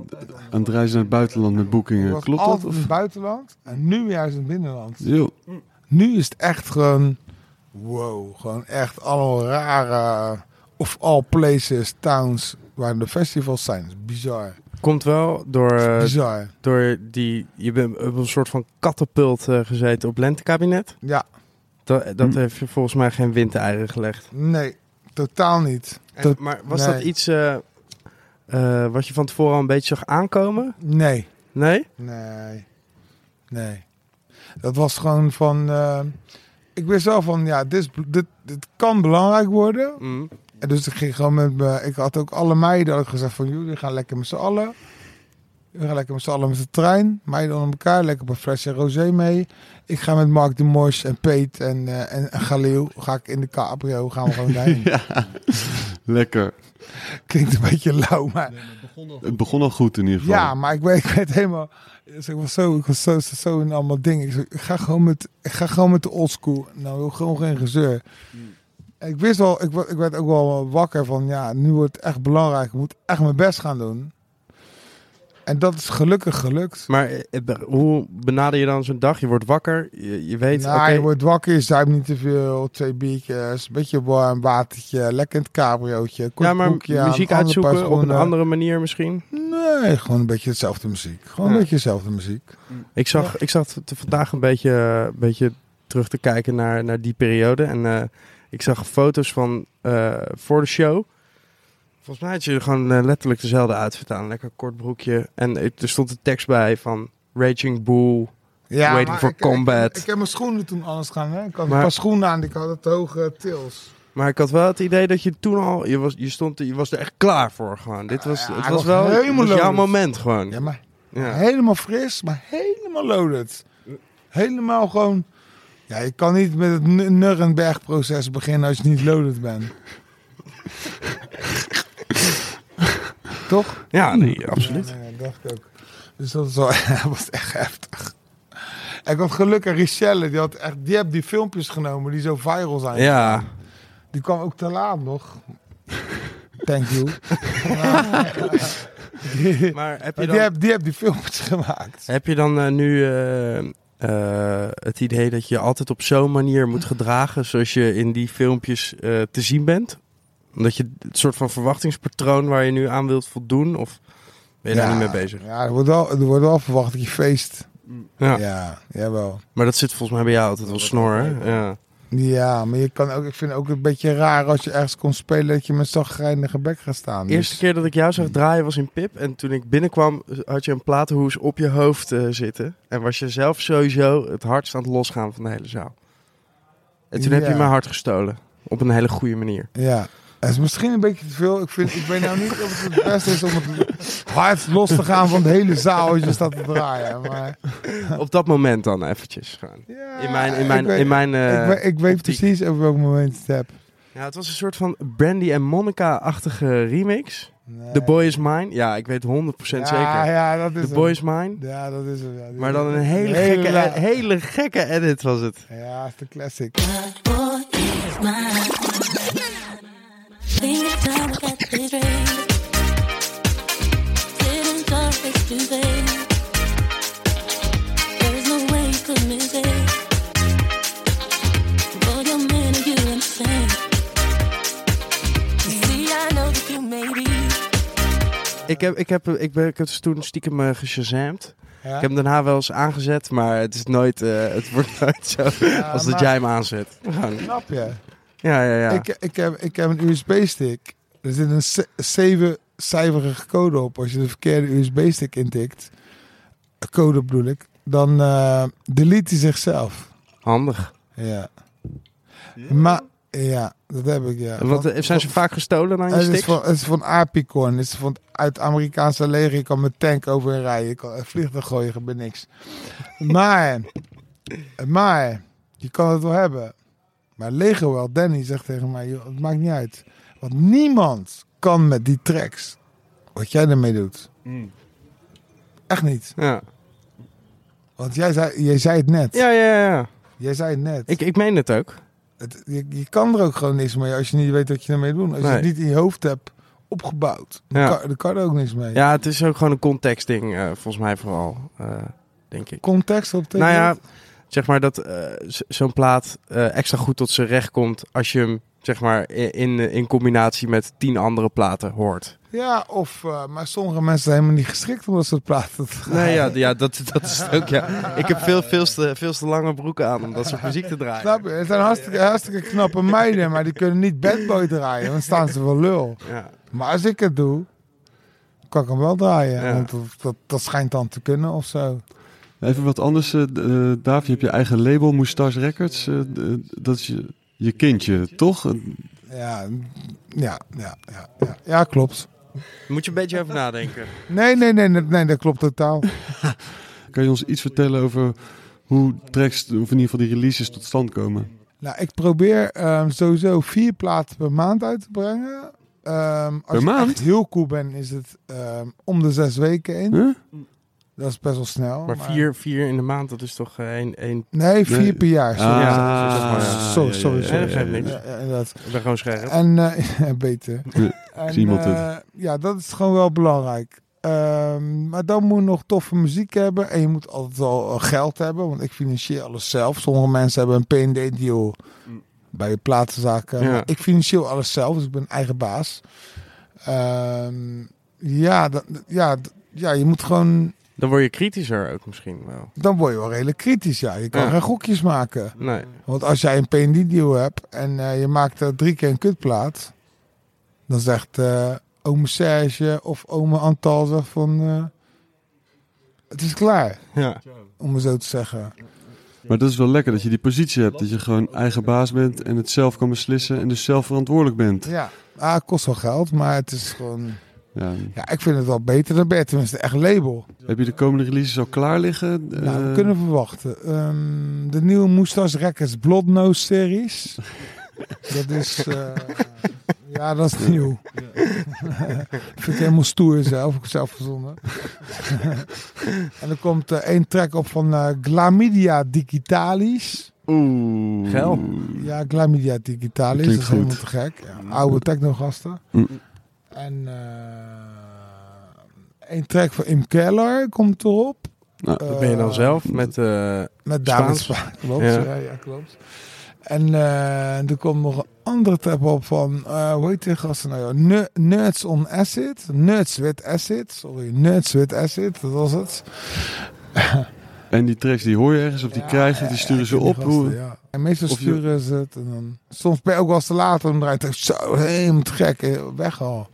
aan het reizen naar het buitenland met boekingen. was Klopt dat? altijd in Of? het buitenland en nu juist in het binnenland. Yo. Nu is het echt gewoon, wow, gewoon echt allemaal rare, of all places, towns, waar de festivals zijn. Dat is bizar. Komt wel door, eh, bizar. door die... Je bent op een soort van katapult gezeten op lentekabinet. Ja, Dat, dat Hm. heeft je volgens mij geen windeieren gelegd. nee, totaal niet. En- Tot- maar was nee. dat iets eh, eh, wat je van tevoren al een beetje zag aankomen? Nee, Nee? nee, nee. Dat was gewoon van, eh, ik wist wel van, ja, dit, dit, dit kan belangrijk worden. Mm. En dus ik ging gewoon met me. Ik had ook alle meiden had ik gezegd van jullie gaan lekker met z'n allen. We gaan lekker met z'n allen met de trein. Meiden onder elkaar, lekker op een flesje rosé mee. Ik ga met Mark de Mors en Peet en, eh en, en Galil. Ga ik in de cabrio, gaan we gewoon daarheen. Ja, lekker. Klinkt een beetje lauw, maar... Nee, maar het begon al Het begon al goed in ieder geval. Ja, maar ik weet, ik weet helemaal... Dus ik was zo, ik was zo, zo in allemaal dingen. Ik, zei, ik, ga gewoon met, ik ga gewoon met de oldschool. Nou, gewoon geen gezeur. En Ik wist wel, ik, ik werd ook wel wakker van, ja, nu wordt het echt belangrijk. Ik moet echt mijn best gaan doen. En dat is gelukkig gelukt. Maar eh, eh, hoe benader je dan zo'n dag? Je wordt wakker, je, je weet... nou, oké, je wordt wakker, je zuipt niet te veel, twee biertjes, een beetje warm watertje, lekker in het cabriootje, kort ja, maar broekje muziek uitzoeken op een andere manier misschien? Nee, gewoon een beetje hetzelfde muziek. Gewoon Ja. een beetje dezelfde muziek. Ik zag, ik zag vandaag een beetje, een beetje terug te kijken naar, naar die periode. En eh, ik zag foto's van eh, voor de show. Volgens mij had je gewoon eh, letterlijk dezelfde outfit aan. Lekker kort broekje. En er stond een tekst bij van Raging Bull. Ja, Waiting for ik, combat. Ik, ik heb mijn schoenen toen anders gaan. Hè? Ik had Maar- een paar schoenen aan, ik had het hoge tils. Maar ik had wel het idee dat je toen al... Je was, je stond, je was er echt klaar voor gewoon. Dit was, Ja, het was was wel het helemaal was jouw moment gewoon. Ja, maar Ja. helemaal fris, maar helemaal loaded. Helemaal gewoon... Ja, je kan niet met het Nuremberg-proces beginnen als je niet loaded bent. Toch? Ja, nee, absoluut. Ja, nee, dacht ik ook. Dus dat, is wel, dat was echt heftig. En ik had gelukkig Richelle, die had echt, die heb die filmpjes genomen die zo viral zijn. Ja, Die kwam ook te laat nog. Thank you. die, maar heb je die, dan... heb, die heb die filmpjes gemaakt. Heb je dan eh, nu eh, eh, het idee dat je je altijd op zo'n manier moet gedragen zoals je in die filmpjes eh, te zien bent? Omdat je het soort van verwachtingspatroon waar je nu aan wilt voldoen? Of ben je daar niet mee bezig? Ja, er wordt wel, er wordt wel verwacht dat je feest. Ja. Ja, jawel. Maar dat zit volgens mij bij jou altijd wel snor, hè? Ja. Ja, maar je kan ook, ik vind het ook een beetje raar als je ergens kon spelen dat je met zagrijnige bek gaat staan. De eerste Dus- keer dat ik jou zag draaien was in Pip. En toen ik binnenkwam had je een platenhoes op je hoofd eh, zitten. En was je zelf sowieso het hardst aan het losgaan van de hele zaal. En toen heb je mijn hart gestolen. Op een hele goede manier. Ja, het is misschien een beetje te veel. Ik, vind, ik weet nou niet of het het beste is om het hard los te gaan van de hele zaal als je staat te draaien. Maar, Op dat moment dan eventjes. Gewoon. ja, In mijn, in mijn, ik weet, in mijn eh, ik weet, ik weet precies op welk moment het heb. Ja, het was een soort van Brandy en Monica-achtige remix. Nee. The Boy Is Mine. Ja, ik weet 100% ja, zeker. Ja, dat is The hem. Boy Is Mine. Ja, dat is hem. Ja, Maar dan een hele, Hele gekke, la- hele gekke edit was het. Ja, het is de classic. boy is mine. Ik heb, ik heb, ik ben, ik heb toen stiekem uh, geshazamd. Ja? Ik heb hem daarna wel eens aangezet, maar het is nooit, eh, het wordt nooit zo als dat jij hem aanzet. Snap je? Ja, ja, ja. Ik, ik, heb, ik heb een USB-stick. Er zit een ze- zevencijferige code op. Als je de verkeerde USB-stick intikt, code bedoel ik, dan eh, delete hij zichzelf. Handig. Ja. Maar, ja, dat heb ik, ja. Van- eh, zijn ze vaak gestolen aan je Het is, van, het is van Apicon. Het is van uit het Amerikaanse leger. Ik kan mijn tank overheen rijden. Ik kan een vliegtuig gooien, bij niks. Maar, maar, je kan het wel hebben. Maar Lego wel, Danny zegt tegen mij, joh, het maakt niet uit. Want niemand kan met die tracks wat jij ermee doet. Echt niet. Ja. Want jij zei, jij zei het net. Ja, ja, ja. Jij zei het net. Ik, ik meen het ook. Het, je, je kan er ook gewoon niks mee als je niet weet wat je ermee doet. Als je het niet in je hoofd hebt opgebouwd, dan, Ja. kan, dan kan er ook niks mee. Ja, het is ook gewoon een contextding, eh volgens mij vooral, eh, denk ik. Context op Nou ja, zeg maar dat eh, zo'n plaat eh, extra goed tot zijn recht komt als je hem, zeg maar, in, in combinatie met tien andere platen hoort. Ja, of, eh, maar sommige mensen zijn helemaal niet geschikt om dat soort platen te gaan. Nee, ja, ja dat, dat is het ook, ja. Ik heb veel, veel, te, veel te lange broeken aan om dat soort muziek te draaien. Snap je? Het zijn hartstikke, hartstikke knappe meiden, maar die kunnen niet badboy draaien, want dan staan ze voor lul. Ja. Maar als ik het doe, kan ik hem wel draaien. Ja. Want dat, dat, dat schijnt dan te kunnen of zo. Even wat anders, eh, d- eh, Daaf. Je hebt je eigen label, Moustache Records. eh, eh, dat is je, je kindje, toch? Eh, Ja, ja, ja, ja, ja, ja klopt. Moet je een beetje over nadenken. Nee, nee, nee, nee, nee, dat klopt totaal. Kan je ons iets vertellen over hoe tracks, of in ieder geval die releases, tot stand komen? Nou, ik probeer ehm, sowieso vier platen per maand uit te brengen. Ehm, als Per je maand? echt heel cool ben, is het ehm, om de zes weken in. Huh? Dat is best wel snel. Maar vier, vier in de maand, dat is toch eh, één... één... Nee, vier Nee. per jaar. Sorry. Ah, ja, maar. Sorry, dat geeft ja, niks. Ja, ja, inderdaad. Ik ben gewoon scherp. En eh, beter. Ja, En, iemand eh, ja, dat is gewoon wel belangrijk. Ehm, maar dan moet je nog toffe muziek hebben. En je moet altijd wel eh, geld hebben. Want ik financier alles zelf. Sommige mensen hebben een P&D-deal bij je platenzaken. Ja. Maar ik financier alles zelf. Dus ik ben eigen baas. Ehm, ja, dat, ja, ja, je moet gewoon... Dan word je kritischer ook misschien wel. Dan word je wel redelijk kritisch. Ja. Je kan Ja. geen gokjes maken. Nee. Want als jij een P&D-deal hebt en eh, je maakt er drie keer een kutplaat, dan zegt eh ome Serge of ome Antal zegt van, eh, het is klaar, Ja. om het zo te zeggen. Maar dat is wel lekker dat je die positie hebt. Dat je gewoon eigen baas bent en het zelf kan beslissen en dus zelf verantwoordelijk bent. Ja, ah, het kost wel geld, maar het is gewoon, Ja. ja, ik vind het wel beter dan ben je tenminste echt label. Heb je de komende releases al klaar liggen? nou, we Eh, kunnen verwachten. Ehm, de nieuwe Moustache Records Blood Nose series. dat is, eh, ja, dat is nieuw. vind ik helemaal stoer zelf, ik zelf verzonnen. en er komt eh, één track op van Glamidia Digitalis. Oeh. Geil. Ja, Glamidia Digitalis, dat is helemaal te gek. Ja, oude techno-gasten. Mm. En eh één track van Im Keller komt erop. Nou, Dat ben je dan Eh, zelf met... eh, Met David Spaans. Klopt. Ja. Ja. Ja, klopt. En eh, er komt nog een andere trap op van, eh hoe heet die gasten nou? Nerds on Acid. Nerds with Acid. Sorry, Nerds with Acid, dat was het. En die tracks die hoor je ergens of die Ja, krijgen, die ja, sturen ze die op. gasten, Hoe, ja. En meestal Of je- sturen ze het. En dan, soms ben je ook wel eens te laat en dan draait het zo helemaal te gek. Weg al.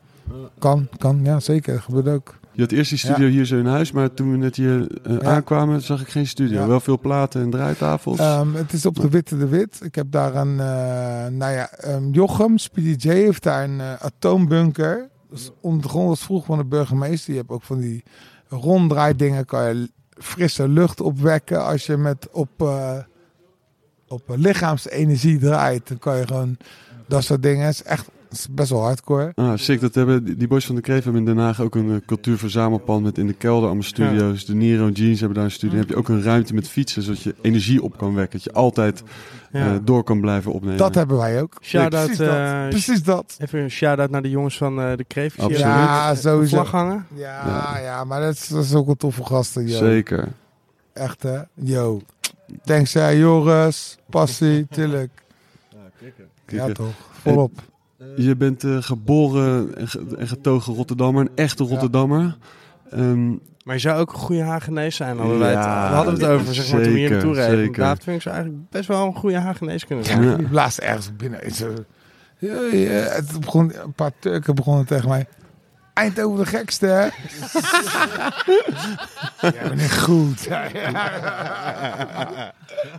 Kan, kan, ja zeker. Dat gebeurt ook. Je had eerst die studio hier zo in huis, maar toen we net hier eh, Ja. aankwamen, zag ik geen studio. Ja. Wel veel platen en draaitafels. Ehm, het is op de Witte de Wit. Ik heb daar een, eh, nou ja, ehm, Jochem, Speedy J, heeft daar een eh, atoombunker. Dus onder de grond was vroeg van de burgemeester. Je hebt ook van die ronddraaidingen, kan je frisse lucht opwekken. Als je met op, op lichaamsenergie draait, dan kan je gewoon dat soort dingen. Het is echt het is best wel hardcore. Ah, sick. Dat hebben, die- boys van de Kreef hebben in Den Haag ook een eh, cultuurverzamelpand met in de kelder allemaal studio's. De Nero Jeans hebben daar een studio. Dan heb je ook een ruimte met fietsen, zodat je energie op kan wekken. Dat je altijd ja. eh, door kan blijven opnemen. Dat hebben wij ook. Shout-out, Precies dat. eh, Precies dat. Even een shout-out naar de jongens van eh, de. Absoluut. Ja, sowieso. Vlag hangen. Ja, ja, maar dat is, dat is ook een toffe gasten. Yo. Zeker. Echt hè? Yo. Thanks hè, Joris, Passie, tuurlijk. Ja Kijk, toch, volop. Je bent eh, geboren en, ge- en getogen Rotterdammer, een echte Rotterdammer. Ehm, Maar je zou ook een goede Hagenees zijn. Hadden wij het, we hadden het over, zeg maar, toen we hier naartoe reden. David vind ik zou eigenlijk best wel een goede Hagenees kunnen zijn. Ja. Die blaast ergens binnen. Is er- Ja, ja, het begon, een paar Turken begonnen tegen mij. Eindhoven de gekste, hè? ja, ben ik goed. Ja, ja.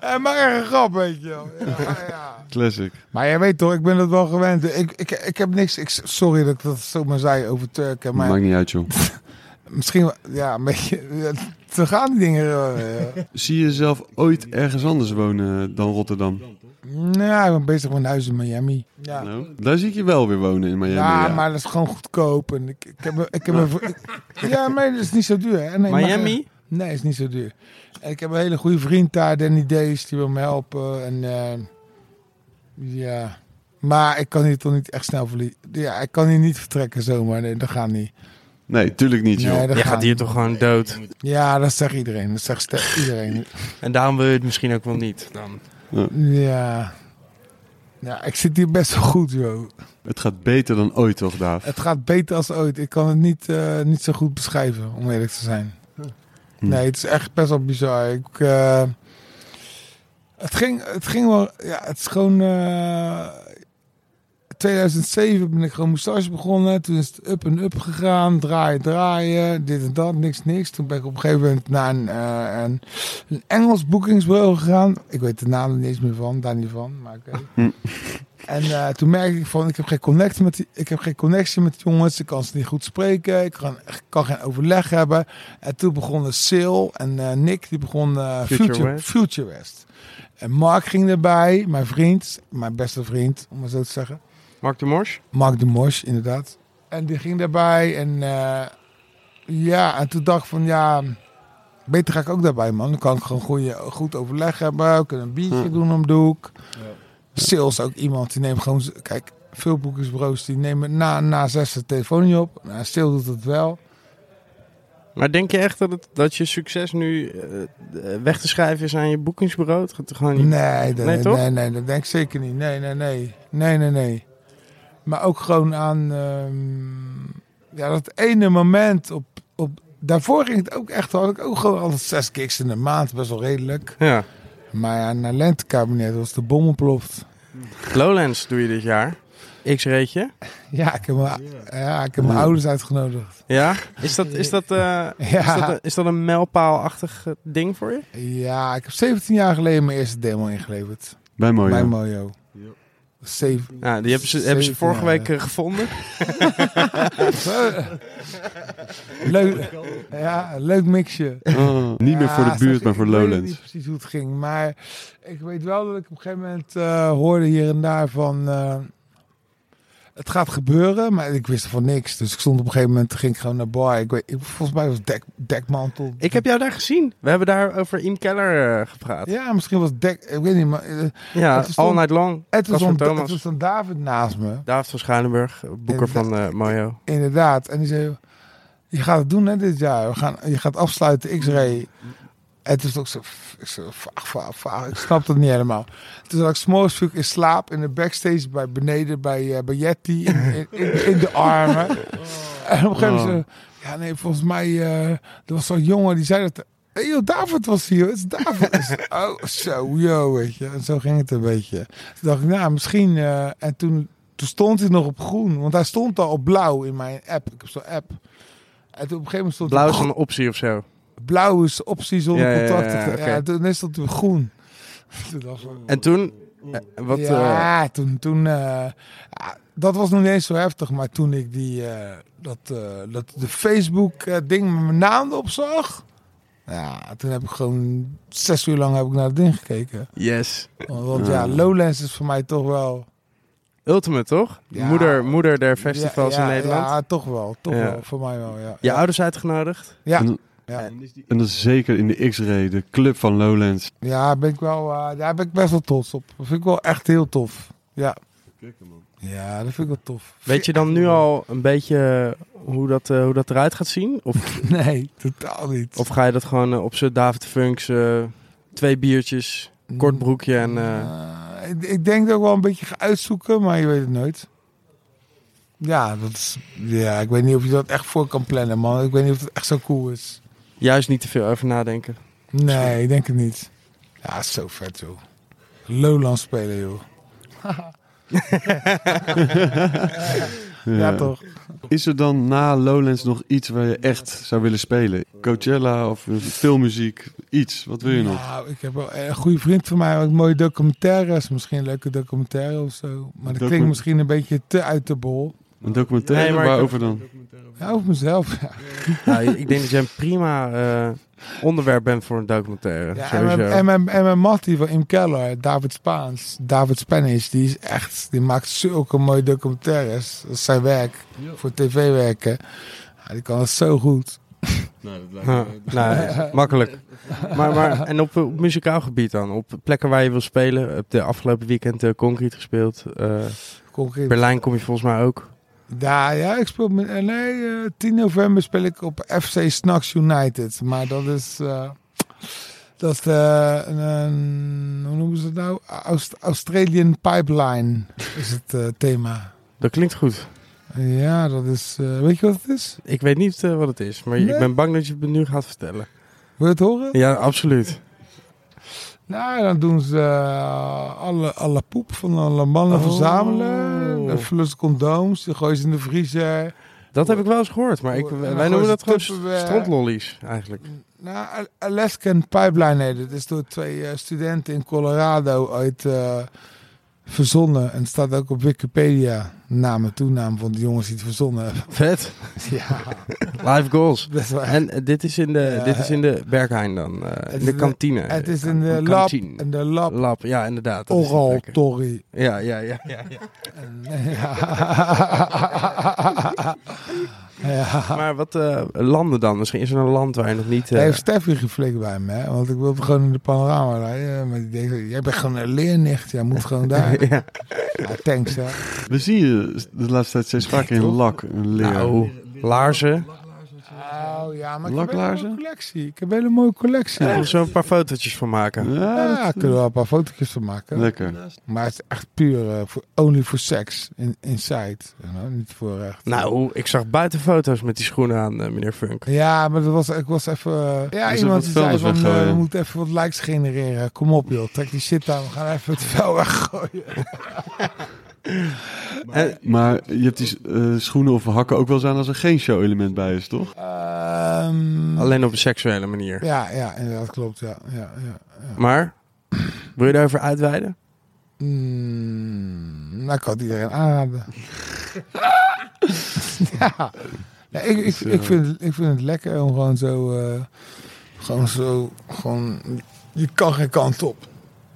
Ja, maar erg een grap, weet je wel. Ja, ja. Classic. Maar jij weet toch, ik ben het wel gewend. Ik, ik, ik heb niks... Ik, sorry dat ik dat zo maar zei over Turken. Maar Maakt niet uit, joh. misschien... wel- Ja, een beetje... Zo gaan die dingen. ja. Zie je jezelf ooit ergens anders wonen dan Rotterdam? Nou, ik ben bezig met een huis in Miami. Ja. Nou, daar zie ik je wel weer wonen in Miami. Ja, ja. maar dat is gewoon goedkoop. En ik, ik heb, ik heb een, ik- ja, maar dat is niet zo duur. Hè? Nee, maar- Miami? nee, is niet zo duur. En ik heb een hele goede vriend daar, Danny Days, die wil me helpen. En eh, ja, maar ik kan hier toch niet echt snel verliezen. Ja, ik kan hier niet vertrekken zomaar. Nee, dat gaat niet. Nee, tuurlijk niet, joh. Nee, dat gaat hier toch gewoon dood. Ja, dat zegt iedereen. Dat zegt iedereen. En daarom wil je het misschien ook wel niet. Dan. Ja. Ja, ik zit hier best wel goed, joh. Het gaat beter dan ooit, toch, Daaf? Het gaat beter als ooit. Ik kan het niet, eh, niet zo goed beschrijven, om eerlijk te zijn. Hm. Nee, het is echt best wel bizar. Ik, eh, het, ging, het ging wel... Ja, het is gewoon... eh 2007 ben ik gewoon moustache begonnen. Toen is het up en up gegaan. Draaien, draaien. Dit en dat. Niks, niks. Toen ben ik op een gegeven moment naar een, eh, een, een Engels boekingsbureau gegaan. Ik weet de naam er niet eens meer van. Daar niet van. Maar oké. Hm. En eh, toen merkte ik van, ik heb geen connectie met die, ik heb geen connectie met die jongens. Ik kan ze niet goed spreken. Ik kan, ik kan geen overleg hebben. En toen begonnen Sil en eh, Nick, die begon eh, Future Future, West. Future West. En Mark ging erbij, mijn vriend, mijn beste vriend, om maar zo te zeggen. Mark de Mors? Mark de Mosch, inderdaad. En die ging daarbij en eh, ja, en toen dacht ik van ja, beter ga ik ook daarbij man. Dan kan ik gewoon goeie, goed overleg hebben, we kunnen een biertje Hm. doen om de hoek. Sales ook iemand die neemt gewoon, kijk, veel boekersbureaus die nemen na, na zes de telefoon niet op. Nou, Stil doet het wel. Maar denk je echt dat, het, dat je succes nu eh, weg te schrijven is aan je boekingsbureau? Het gaat er gewoon niet... Nee, dat- Nee, nee, nee, dat denk ik zeker niet. Nee, nee, nee. Nee, nee, nee. Maar ook gewoon aan... ehm, ja, dat ene moment op, op... Daarvoor ging het ook echt... Had ik ook gewoon altijd zes gigs in de maand. Best wel redelijk. Ja. Maar ja, na lentekabinet was de bom ontploft. Lowlands doe je dit jaar. X-reetje. Ja, ik heb mijn, ja, ik heb mijn Ja. ouders uitgenodigd. Ja? Is dat, is dat, eh, is dat, Ja, een, is dat een mijlpaalachtig eh, ding voor je? ja, ik heb 17 jaar geleden mijn eerste demo ingeleverd. Bij Mojo. Bij Mojo. Ja. Die hebben ze, hebben ze vorige week ja. eh, gevonden. leuk, ja, leuk mixje. Oh, niet meer voor de buurt, zeg, maar voor Ik weet Lowlands. niet precies hoe het ging. Maar ik weet wel dat ik op een gegeven moment eh, hoorde hier en daar van... het gaat gebeuren, maar ik wist van niks. Dus ik stond op een gegeven moment, ging ik gewoon naar bar. Ik weet, ik, volgens mij was dek, dekmantel. Ik heb jou daar gezien. We hebben daar over Iem Keller eh, gepraat. Ja, misschien was dek... Ik weet niet, maar... eh, Ja, stond- All Night Long. het, was was dan David naast me. David van Schuilenburg, boeker van eh Mojo. Inderdaad. En die zei, je gaat het doen hè, dit jaar. We gaan, je gaat afsluiten X-Ray. En toen was ook zo, ik zo vaag, vaag, vaag. Ik snap het niet helemaal. Toen zat ik s'morgens vroeg in slaap in de backstage bij beneden bij, bij Yeti in, in, in, in de armen. En op een gegeven moment zei ja nee, volgens mij, eh, er was zo'n jongen die zei dat... Joh, David was hier, het is David. Oh, zo, yo, weet je. En zo ging het een beetje. Toen dacht ik, nou, misschien... eh, en toen, toen stond hij nog op groen. Want hij stond al op blauw in mijn app. Ik heb zo'n app. En toen op een gegeven moment stond Blauw op is een optie of zo. Blauw is optie zonder Ja, ja, oké. toen is dat weer groen. Toen En toen, eh, wat, eh, ja, toen, toen eh, dat was nog niet eens zo heftig, maar toen ik die, eh, dat, eh, dat de Facebook eh, ding met mijn naam erop zag, ja, toen heb ik gewoon zes uur lang heb ik naar het ding gekeken. yes. Want, want ja, Lowlands is voor mij toch wel... Ultimate, toch? Ja. Moeder, moeder der festivals ja, ja, in Nederland. Ja, toch wel, toch Ja. wel, voor mij wel, ja. Je ja. ouders uitgenodigd? Ja, En, ja. en dat is zeker in de X-Ray, de club van Lowlands. ja, ben ik wel, eh, daar ben ik best wel trots op. Dat vind ik wel echt heel tof. Ja, ja dat vind ik wel tof. Weet je dan nu al een beetje hoe dat, eh, hoe dat eruit gaat zien? Of, Nee, totaal niet. of ga je dat gewoon eh, op z'n David Funks, eh, twee biertjes, kort broekje en... eh, Eh, ik, ik denk dat ik wel een beetje ga uitzoeken, maar je weet het nooit. Ja, dat is, ja, ik weet niet of je dat echt voor kan plannen, man. Ik weet niet of het echt zo cool is. Juist niet te veel over nadenken. Nee, ik denk het niet. Ja, is zo vet, joh. Lowland spelen, joh. ja, toch? Is er dan na Lowlands nog iets waar je echt zou willen spelen? Coachella of filmmuziek? Iets. Wat wil je nog? Nou, ik heb wel een goede vriend van mij, wat mooie documentaires. Misschien een leuke documentaire of zo. Maar dat Docu- klinkt misschien een beetje te uit de bol. Een documentaire? Nee, maar ik- Waarover dan? Ja, over mezelf. Ja. Nou, ik denk dat jij een prima eh, onderwerp bent voor een documentaire. Ja, en, mijn, en, mijn, en mijn mattie van Im Keller, David Spaans, David Spanish, die is echt, die maakt zulke mooie documentaires. Dat is zijn werk, voor tv werken. Ja, die kan het zo goed. Nou, dat lijkt me... nou, makkelijk. Maar, maar, en op, op muzikaal gebied dan? Op plekken waar je wil spelen? Heb de afgelopen weekend eh, Concrete gespeeld. Eh. Berlijn kom je volgens mij ook. Ja, ja, ik speel met, eh, nee, eh, 10 november speel ik op FC Snacks United. Maar dat is, eh, dat is de, hoe noemen ze het nou? Aust- Australian Pipeline is het eh, thema. Dat klinkt goed. Ja, dat is, eh, weet je wat het is? Ik weet niet eh, wat het is, maar ik ben bang dat je het nu gaat vertellen. Wil je het horen? Ja, absoluut. Nou, dan doen ze eh, alle, alle poep van alle mannen Oh. verzamelen. Dan vullen ze condooms, die gooien ze in de vriezer. Dat heb ik wel eens gehoord, maar ik, dan wij noemen dat gewoon strandlollies eigenlijk. Nou, Al- Alaskan Pipeline het. Dat is door twee eh, studenten in Colorado uit eh, verzonnen. En het staat ook op Wikipedia. Naam en toenaam van de jongens die het verzonnen hebben. Vet. ja, Live goals. best wel. En eh, dit is in de, Ja. dit is in de Berghain dan. eh, in de kantine. het is in de lab. kantine. In de lab. Lab, ja, inderdaad. Oral. Ja, ja, ja. ja, ja. En, ja. ja. Maar wat eh, landen dan? Misschien is er een land waar je nog niet... eh, Hij heeft Steffi geflikt bij me, hè? want ik wilde gewoon in de panorama rijden. Maar die denkt, jij bent gewoon een leernicht, jij moet gewoon daar. ja. Ja, thanks, hè. We zien je de laatste tijd steeds vaker in lak, een leer. Nou, laarzen. Oh ja, maar ik heb een hele Laklaarzen? mooie collectie. Ik heb een hele mooie collectie. Daar Ja, we zo een paar fotootjes van maken. Ja, dat- kunnen we wel een paar fotootjes van maken. lekker. Maar het is echt puur eh, voor only for sex in, inside. You know? Niet voor echt. Nou, ik zag buiten foto's met die schoenen aan, eh, meneer Funk. Ja, maar dat was, ik was even... eh, ja, iemand die zei is van, we moeten even wat likes genereren. Kom op joh, trek die shit aan. We gaan even het vuil weggooien. En, Maar je hebt die eh, schoenen of hakken ook wel eens aan als er geen show-element bij is, toch? Ehm, alleen op een seksuele manier. Ja, ja, inderdaad, klopt. Ja, ja, ja, ja. Maar, wil je daarover uitweiden? Mm, nou, ik kan het iedereen aanraden. ja. Ja, ik, ik, Dus, ik, eh, vind, het- ik vind het lekker om gewoon zo... eh, gewoon zo... Gewoon, je kan geen kant op.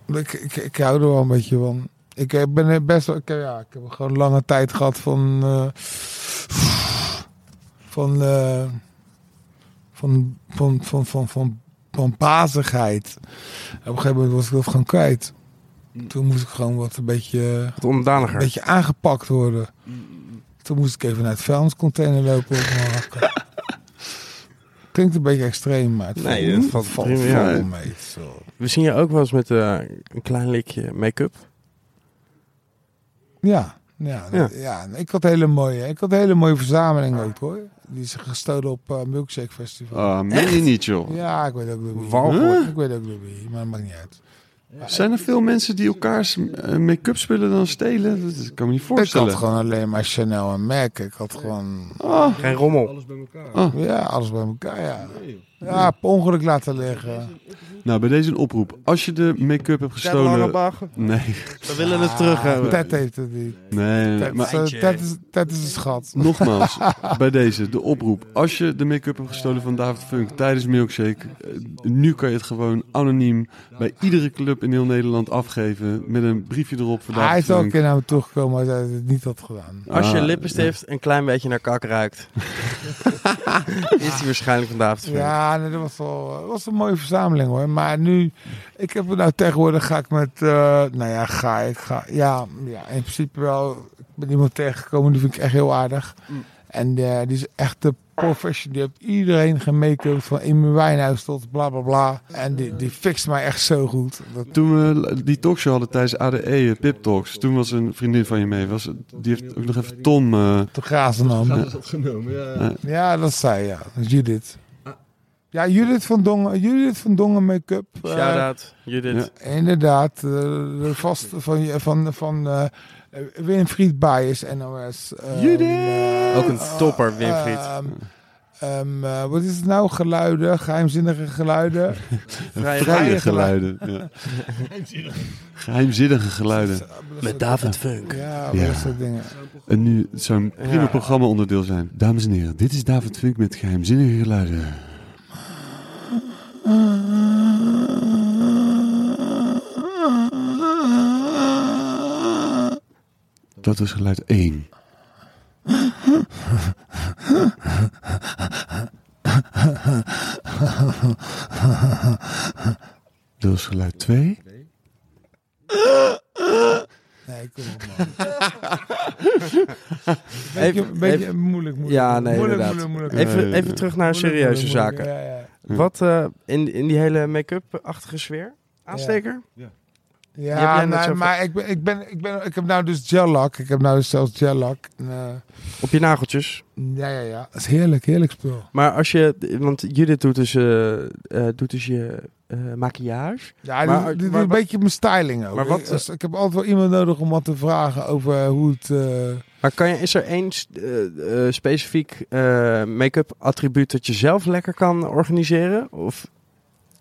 Ik, ik, ik hou er wel een beetje van. Ik eh, ben best wel... Ik, heb- ja, ik heb gewoon lange tijd gehad van... eh, van, eh, van, van, van, van, van, van bazigheid. Op een gegeven moment was ik dat gewoon kwijt. Toen moest ik gewoon wat een beetje, Wat ondaniger. een beetje aangepakt worden. Toen moest ik even naar het vuilniscontainer lopen. Klinkt een beetje extreem, maar het Nee, dat valt valt, prima, valt ja. wel mee. Zo. We zien je ook wel eens met een klein likje make-up. Ja, ja, Ja. ik had hele mooie, ik had een hele mooie verzameling ook hoor. Die is gestolen op eh, Milkshake Festival. Ah, meen je niet, joh. Ja, ik weet ook wie. Walgelijk. Ik weet ook wie, maar dat maakt niet uit. Zijn er veel mensen die elkaars eh, make-up spullen dan stelen? Dat kan me niet Ik voorstellen. had gewoon alleen maar Chanel en MAC. Ik had gewoon, Ah, Geen rommel. Alles bij elkaar. Ah. ja, alles bij elkaar, ja. Ja, per ongeluk laten liggen. nou, bij deze een oproep. Als je de make-up hebt gestolen... Nee, We willen het terug hebben. Ted heeft het niet. nee, Maar eh, Ted, is, Ted is een schat. nogmaals, bij deze, de oproep. Als je de make-up hebt gestolen van David Funk tijdens Milkshake... eh, nu kan je het gewoon anoniem bij iedere club in heel Nederland afgeven... met een briefje erop voor Hij David is al een keer naar me toegekomen als hij het niet had gedaan. Als je Ah, lippenstift een klein beetje naar kak ruikt, is die waarschijnlijk van David Funk. Ja, nee, dat was wel dat was een mooie verzameling hoor. Maar nu, ik heb het nou tegenwoordig ga ik met, eh, nou ja, ga ik, ga, ja, ja, in principe wel. Ik ben iemand tegengekomen, die vind ik echt heel aardig. Mm. En eh, die is echt de professional. Die heeft iedereen gemake-up van Amy Winehouse tot bla bla bla. En die, die fixt mij echt zo goed. Dat, Toen we die talkshow hadden tijdens ADE, eh, Pip Talks... toen was een vriendin van je mee. Was, die heeft ook nog even Tom... eh, te grazen genomen, ja. Ja. Ja, dat zei ja. Judith. Ja, Judith van Dongen, Judith van Dongen make-up. eh, Shout-out, Judith. Inderdaad, eh, de vaste van, van, van eh Winfried Bijes, NOS. ehm, Judith! Ook een topper, Winfried. ehm, ehm, eh, wat is het nou? Geluiden, geheimzinnige geluiden. Vrije Vrije geluiden. geluiden. Ja. Geheimzinnige geluiden. Met David Funk. Ja, Ja. dat soort dingen. En nu het zou een prima Ja. programma onderdeel zijn. Dames en heren, dit is David Funk met geheimzinnige geluiden. Dat is geluid 1. Dat is geluid 2. Nee, kom op man. beetje, Even- beetje even- moeilijk, moeilijk. Ja, nee, moeilijk, inderdaad. moeilijk, moeilijk. Even, even terug naar Moeilijk, serieuze moeilijk, zaken. moeilijk. Ja, ja. Wat eh, in, in die hele make-up-achtige sfeer? Aansteker? Ja, nee, zo- maar ik, ben, ik, ben, ik, ben, ik heb nou dus gel-lak. Ik heb nou dus zelfs gel-lak. En, eh, Op je nageltjes. ja, ja, ja. Dat is heerlijk, heerlijk spul. Maar als je... Want Judith doet dus, eh, eh, doet dus je eh, maquillage. Ja, Maar- dit, dit maar is een wat- beetje mijn styling ook. Maar wat- ik, dus ik heb altijd wel iemand nodig om wat te vragen over hoe het... Maar kan je, is er één eh, eh, specifiek eh, make-up attribuut dat je zelf lekker kan organiseren? Of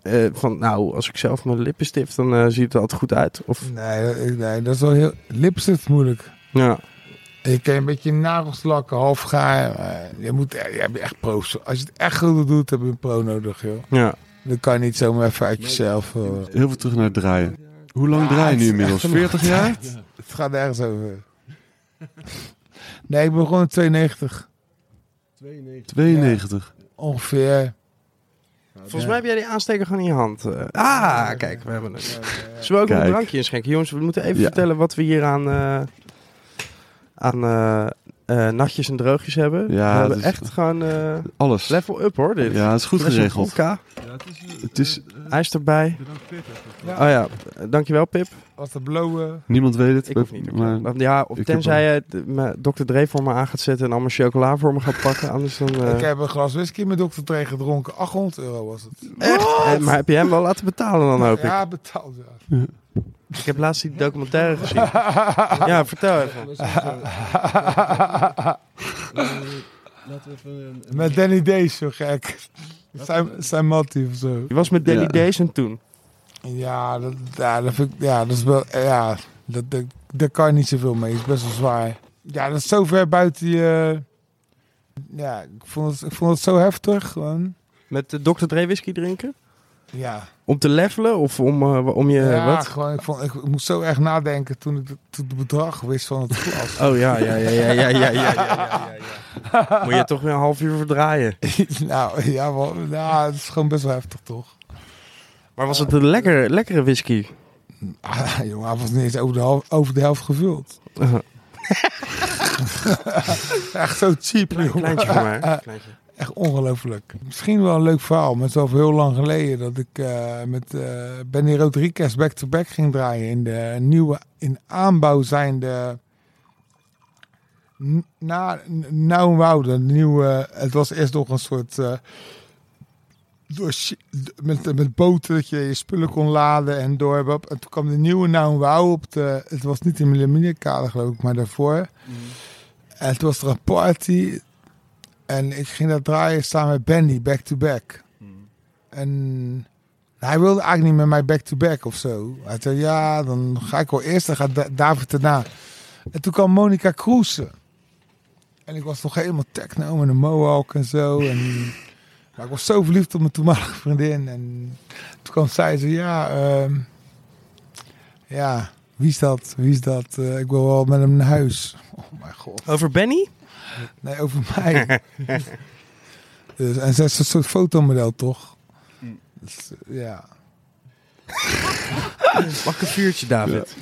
eh, van, nou, als ik zelf mijn lippen stift, dan ziet het er altijd goed uit. Of, nee, nee, dat is wel heel... Lipstift is moeilijk. ja. Je kan een beetje nagels lakken, half gaar. Je, moet, je hebt echt pro's. Als je het echt goed doet, heb je een pro nodig, joh. ja. Dan kan je niet zomaar even uit jezelf... eh, Heel veel terug naar het draaien. Hoe lang Ja, draai je nu inmiddels? echt 40 jaar? Het gaat nergens over. Nee, ik begon in 92. 92. 92. Ongeveer. Volgens mij heb jij die aansteker gewoon in je hand. eh. ah, kijk, we hebben het. Zullen we ook nog Kijk. een drankje inschenken? Jongens, we moeten even Ja. vertellen wat we hier aan, eh, aan eh, eh, natjes en droogjes hebben. Ja, we hebben echt gewoon eh, Alles. level up hoor, dit. Ja, het is goed Flesje geregeld. Ja, het is... eh, Het is- eh, ijs erbij. Pip. Ja. Oh ja, eh, dankjewel Pip. Was de blowen. Niemand weet het. Ik hoef niet. maar Maar, ja, of ik tenzij je Dr. Dre voor me aan gaat zetten en allemaal chocola voor me gaat pakken. Anders dan... eh, Ik heb een glas whisky met Dr. Dre gedronken. 800 euro was het. Echt? Eh, maar heb je hem wel laten betalen dan hoop ik? Ja, betaald. Ja. Ik heb laatst die documentaire gezien. Ja, vertel even. We zijn zo- Eh, Laten we even een... een- Met Danny Days, zo gek. Zijn, zijn mattie of zo. Je was met Danny Ja. Days en toen. Ja, dat, ja, dat, vind ik, ja, dat is wel... Ja, dat, dat, daar kan je niet zoveel mee. Het is best wel zwaar. Ja, dat is zo ver buiten je... Ja, ik vond het, ik vond het zo heftig. Gewoon. Met de Dr. Dre whisky drinken? Ja. Om te levelen of om, eh, om je... ja, wat? gewoon, ik, vond, ik moest zo erg nadenken toen ik toen het bedrag wist van het glas. Oh ja, ja, ja, ja, ja, ja, ja, ja, ja. Moet je toch weer een half uur verdraaien. nou, ja, nou, het is gewoon best wel heftig, toch? Maar was het een lekker, lekkere whisky? Ah, jongen, hij was niet eens over de, hal- over de helft gevuld. Echt zo cheap, Klein, kleintje voor mij. Kleintje. Echt ongelooflijk. Misschien wel een leuk verhaal, maar het is al heel lang geleden dat ik eh, met eh, Benny Rodriguez back-to-back ging draaien in de nieuwe, in aanbouw zijnde. Na, nou, wauw, de nieuwe. Het was eerst nog een soort. eh, door, met, met boten dat je je spullen kon laden en door. En toen kwam de nieuwe nou wauw op de. Het was niet in Millennium geloof ik, maar daarvoor. En toen was er een party. En ik ging daar draaien samen met Benny, back-to-back. En hij wilde eigenlijk niet met mij back-to-back of zo. Hij zei, ja, dan ga ik wel eerst, dan gaat Da- David erna. En toen kwam Monica Kroesen. En ik was nog helemaal techno met een mohawk en zo. En, maar ik was zo verliefd op mijn toenmalige vriendin. En toen kwam zij zo, ja, ehm, ja, wie is dat? Wie is dat? Eh, ik wil wel met hem naar huis. Oh mijn god. Over Benny? Nee, over mij. dus, en zij is een soort fotomodel, toch? Dus, ja. Ik een vuurtje, David?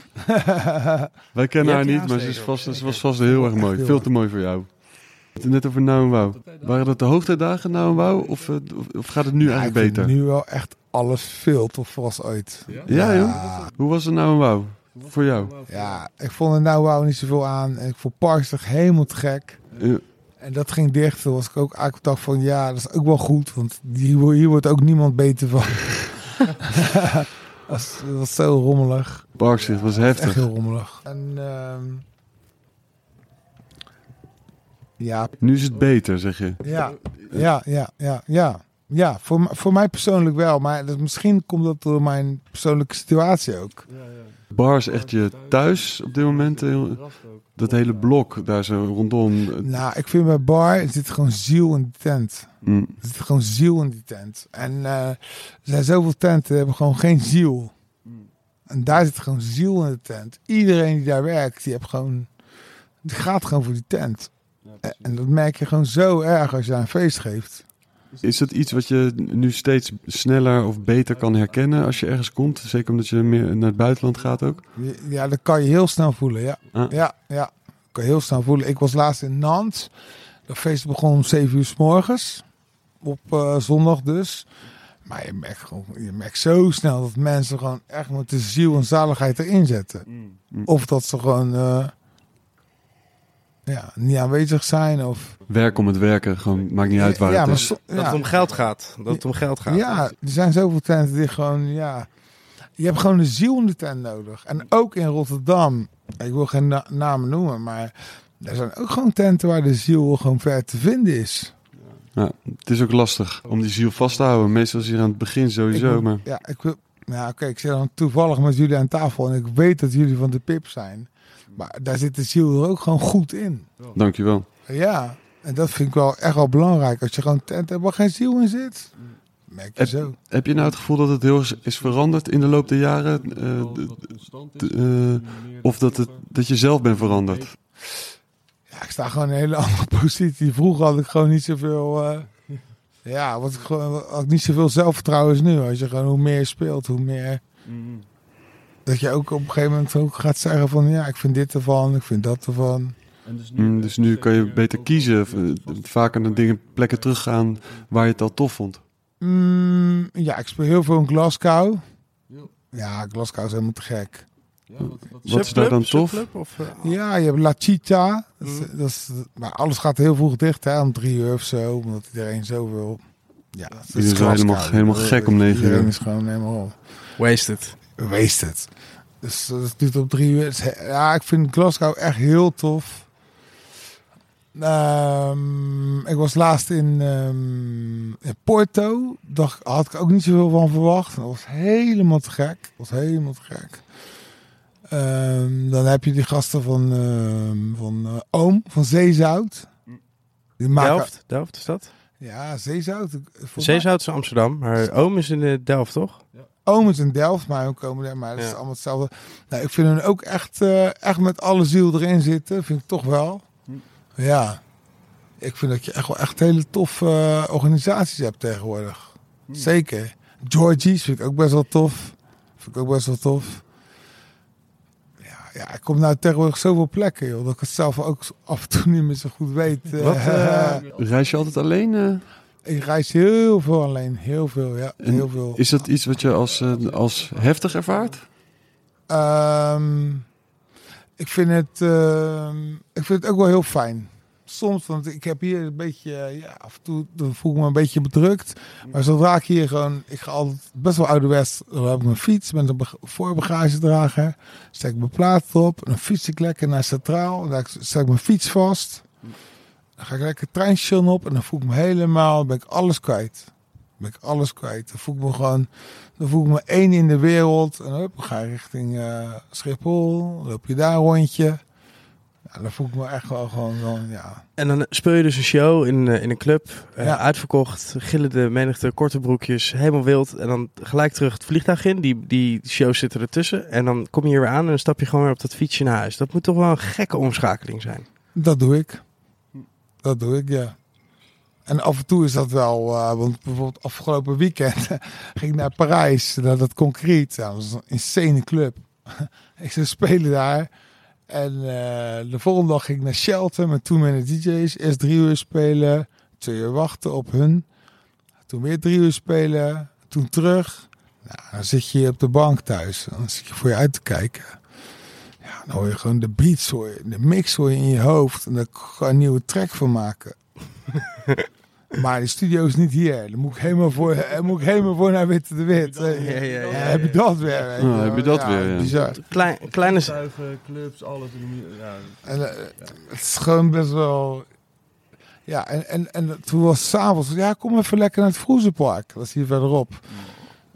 Wij kennen haar niet, maar ze, is vast, ze was vast heel erg mooi. heel Veel te mooi voor jou. Net over Nou en Wauw. Waren dat de hoogtijdagen Nou en Wauw? Of, eh, of, of gaat het nu Ja, eigenlijk vind beter? nu wel echt alles veel te vast uit. Ja, joh. Ja, Hoe was het Nou en Wauw? Voor jou? ja, ik vond er nou wou niet zoveel aan. En ik vond Parks toch helemaal te gek. Ja. En dat ging dicht. Toen was ik ook eigenlijk dacht van ja, dat is ook wel goed. Want hier, hier wordt ook niemand beter van. dat, was, dat was zo rommelig. Parkzicht was Echt heftig. heel rommelig. En ehm, ja, Nu is het beter, zeg je. ja, ja, ja, ja, ja. Ja, voor, voor mij persoonlijk wel. Maar dat, misschien komt dat door mijn persoonlijke situatie ook. Bar is echt je thuis op dit moment. heel- Dat hele blok daar zo rondom. Nou, ik vind bij bar er zit gewoon ziel in die tent. Mm, Er zit gewoon ziel in die tent. En eh, er zijn zoveel tenten die hebben gewoon geen ziel. En daar zit gewoon ziel in de tent. Iedereen die daar werkt, die, heeft gewoon, die gaat gewoon voor die tent. En- en dat merk je gewoon zo erg als je daar een feest geeft. Is dat iets wat je nu steeds sneller of beter kan herkennen als je ergens komt? Zeker omdat je meer naar het buitenland gaat ook? Ja, dat kan je heel snel voelen. Ja, Ah. ja, ja. Dat kan je heel snel voelen. Ik was laatst in Nantes. Dat feest begon om 7 uur s morgens. Op eh, zondag dus. Maar je merkt, gewoon, je merkt zo snel dat mensen gewoon echt met de ziel en zaligheid erin zetten. Mm. Of dat ze gewoon eh, ja, niet aanwezig zijn. Of, Werk om het werken, gewoon maakt niet uit waar ja, het maar is. Dat ja. het om geld gaat. Dat het om geld gaat. Ja, er zijn zoveel tenten die gewoon, ja... Je hebt gewoon de ziel in de tent nodig. En ook in Rotterdam, ik wil geen na- namen noemen, maar er zijn ook gewoon tenten waar de ziel gewoon ver te vinden is. Ja, het is ook lastig om die ziel vast te houden. Meestal is hier aan het begin sowieso, Ik maar Ja, ik wil... Ja, oké, ik zit dan toevallig met jullie aan tafel en ik weet dat jullie van de pip zijn. Maar daar zit de ziel er ook gewoon goed in. dankjewel. Ja, en dat vind ik wel echt wel belangrijk. Als je gewoon tent hebt waar geen ziel in zit, merk je Heb- zo. Heb je nou het gevoel dat het heel erg is veranderd in de loop der jaren? Eh, eh, of dat, het, dat je zelf bent veranderd? Ja, ik sta gewoon in een hele andere positie. Vroeger had ik gewoon niet zoveel. eh, ja, wat ik gewoon had ik niet zoveel zelfvertrouwen als nu. Als je gewoon hoe meer je speelt, hoe meer. Dat je ook op een gegeven moment ook gaat zeggen van ja, ik vind dit ervan, ik vind dat ervan. Mm, dus nu kan je beter kiezen, v- vaker naar dingen, plekken teruggaan waar je het al tof vond. Mm, ja, ik speel heel veel in Glasgow. Ja, Glasgow is helemaal te gek. Wat is daar dan tof? Of, eh, Ja, je hebt La Chita. Dat is, Mm. dat is, maar alles gaat heel vroeg dicht, hè, om drie uur of zo. Omdat iedereen zoveel... Ja, dat is helemaal- helemaal gek om negen Iedereen uur. is gewoon helemaal... Wasted. Wasted. Dus dat duurt op drie uur. Het Ja, ik vind Glasgow echt heel tof. Ehm, ik was laatst in, ehm, in Porto. Daar had ik ook niet zoveel van verwacht. Dat was helemaal te gek. Dat was helemaal te gek. Ehm, dan heb je die gasten van, ehm, van eh, Oom, van Zeezout. Die maken, Delft? Delft is dat? Ja, Zeezout. Zeezout is Amsterdam, maar Oom is in eh, Delft, toch? Oom is in Delft, maar ook komen er, maar het is Ja. allemaal hetzelfde. Nou, ik vind hen ook echt, eh, echt met alle ziel erin zitten, vind ik toch wel. Ja, ik vind dat je echt wel echt hele toffe eh, organisaties hebt tegenwoordig. Zeker. Georgie's vind ik ook best wel tof. Vind ik ook best wel tof. Ja, ja, ik kom nou tegenwoordig zoveel plekken, joh, dat ik het zelf ook af en toe niet meer zo goed weet. Wat, eh, Reis je altijd alleen? Ik reis heel veel alleen, heel veel, ja, En heel veel. Is dat iets wat je als, eh, als heftig ervaart? Ehm, ik, vind het, ehm, ik vind het ook wel heel fijn. Soms, want ik heb hier een beetje, ja, af en toe dan voel ik me een beetje bedrukt. Maar zodra ik hier gewoon, ik ga altijd best wel ouderwets, dan heb ik mijn fiets met een voorbagagedrager. Stek ik mijn plaat op, dan fiets ik lekker naar Centraal. Dan stek ik mijn fiets vast. Dan ga ik lekker het treinstation op en dan voel ik me helemaal, dan ben ik alles kwijt. Dan ben ik alles kwijt. Dan voel ik me gewoon, dan voel ik me één in de wereld. En dan ga je richting eh, Schiphol, loop je daar een rondje. Ja, dan voel ik me echt wel gewoon, gewoon ja. En dan speel je dus een show in, eh, in een club, eh, Ja. uitverkocht, gillende menigte, korte broekjes, helemaal wild. En dan gelijk terug het vliegtuig in, die, die shows zitten ertussen. En dan kom je hier weer aan en dan stap je gewoon weer op dat fietsje naar huis. Dat moet toch wel een gekke omschakeling zijn. Dat doe ik. Dat doe ik, ja. En af en toe is dat wel, eh, want bijvoorbeeld afgelopen weekend ging ik naar Parijs, naar dat concreet. Ja, dat was een insane club. ik zou spelen daar. En eh, de volgende dag ging ik naar Shelter met toen mijn DJ's. Eerst drie uur spelen, twee uur wachten op hun. Toen weer drie uur spelen, toen terug. Nou, dan zit je op de bank thuis. Dan zit je voor je uit te kijken. Dan hoor je gewoon de beats, hoor je, de mix hoor je in je hoofd. En daar kan je een nieuwe track van maken. maar die studio is niet hier. Dan moet ik helemaal voor, moet ik helemaal voor naar Witte de Wit. Ja, ja, ja, Ja, ja. heb je dat weer? weet je Ja, wel. heb je dat weer, ja. Bizar. Klein, kleine... Tuigen, clubs, alles. Ja, En, eh, het is gewoon best wel... Ja, en, en, en toen was het s'avonds... Ja, kom even lekker naar het Vroezenpark. Dat is hier verderop.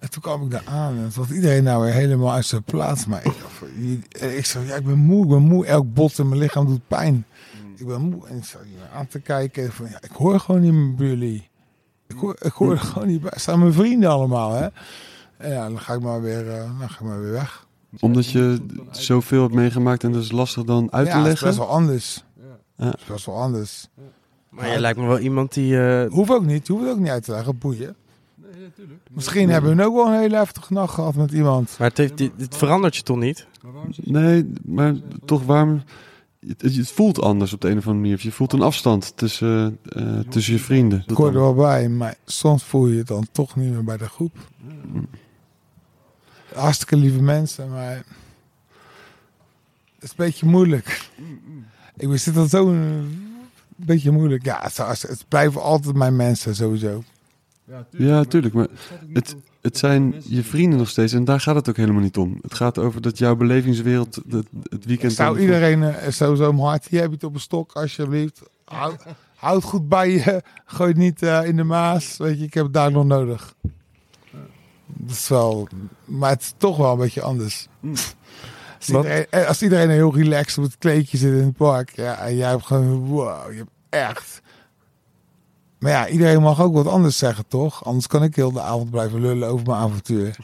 En toen kwam ik daar aan. En toen was iedereen nou weer helemaal uit zijn plaats. Maar ik, je- ik zei, ja, ik ben moe, ik ben moe. Elk bot in mijn lichaam doet pijn. Ik ben moe. En ik zat hier aan te kijken. Van, ja, ik hoor gewoon niet meer bij jullie. Ik hoor, ik hoor er gewoon niet bij. Het zijn mijn vrienden allemaal, hè. En ja, dan ga ik maar weer, eh, dan ga ik maar weer weg. Omdat je zoveel hebt meegemaakt en dat is lastig dan uit ja, te het is leggen. best wel anders. Ja. Het is best wel anders. Maar jij lijkt me wel iemand die... eh, Hoeft ook niet, hoeft ook niet uit te leggen, boeien. Misschien hebben we ook wel een hele heftige nacht gehad met iemand. maar het, heeft, dit, dit verandert je toch niet? Nee, maar toch waarom... Het, het voelt anders op de een of andere manier. Je voelt een afstand tussen, eh, tussen je vrienden. Ik hoor er wel bij, maar soms voel je het dan toch niet meer bij de groep. Hartstikke lieve mensen, maar het is een beetje moeilijk. Ik zit dan zo een beetje moeilijk. Ja, het blijven altijd mijn mensen sowieso. Ja, tuurlijk. Maar het, het zijn je vrienden nog steeds. En daar gaat het ook helemaal niet om. Het gaat over dat jouw belevingswereld het, het weekend... zou iedereen eh, sowieso mijn hart, hier heb je het op een stok, alsjeblieft. Houd, houd goed bij je, gooi het niet eh, in de maas. Weet je, ik heb het daar nog nodig. Dat is wel, maar het is toch wel een beetje anders. Als Wat? iedereen, eh, als iedereen heel relaxed op het kleedje zit in het park, ja, en jij hebt gewoon, wow, je hebt echt. Maar ja, iedereen mag ook wat anders zeggen, toch? Anders kan ik heel de avond blijven lullen over mijn avontuur.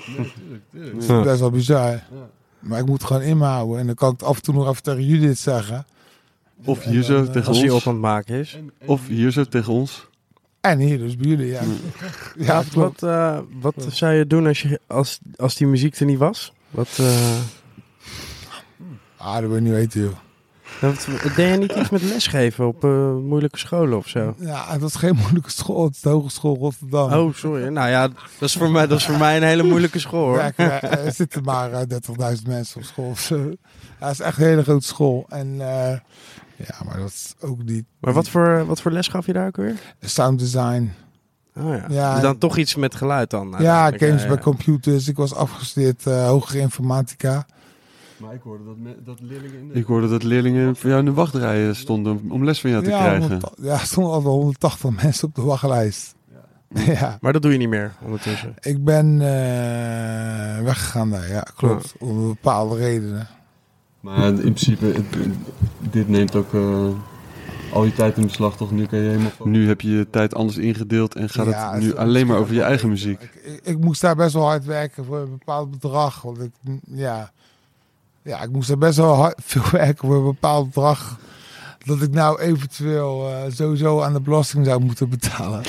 Dat is best wel bizar. Maar ik moet gewoon inhouden. En dan kan ik het af en toe nog even tegen Judith zeggen. Of hier zo tegen Als hij op ons. aan het maken is. Of hier zo tegen ons. En hier dus bij jullie, ja. Ja, klopt. Wat, eh, wat zou je doen als, je, als, als die muziek er niet was? Wat, eh, Ah, dat wil je niet weten, joh. Wat, deed je niet iets met lesgeven op eh, moeilijke scholen of zo? Ja, het was geen moeilijke school. Het is de Hogeschool Rotterdam. Oh, sorry. Nou ja, dat is voor mij, dat is voor mij een hele moeilijke school hoor. Ja, er, er zitten maar eh, 30.000 mensen op school. of zo. Ja, het is echt een hele grote school. En eh, ja, maar dat is ook niet... Maar wat voor, wat voor les gaf je daar ook weer? Sound design. Oh ja. Ja. dan toch iets met geluid dan? Ja, games bij computers. Ik was afgestudeerd eh hogere informatica. Maar ik hoorde dat, me- dat leerlingen in de... Ik hoorde dat leerlingen voor jou in de wachtrij stonden om- les van jou te ja, krijgen. 100 ja, er stonden al wel 180 mensen op de wachtlijst. Ja. Maar dat doe je niet meer ondertussen. Ik ben eh, weggegaan daar, ja, klopt. Om bepaalde redenen. Maar in principe, het- dit neemt ook eh, al je tijd in beslag, toch? Nu kan je helemaal... Nu heb je je tijd anders ingedeeld en gaat Ja, het nu alleen maar over je eigen muziek. Ik, ik, ik moest daar best wel hard werken voor een bepaald bedrag. Want ik, ja, ja, ik moest daar best wel hard, veel werken voor een bepaald bedrag. Dat ik nou eventueel eh, sowieso aan de belasting zou moeten betalen.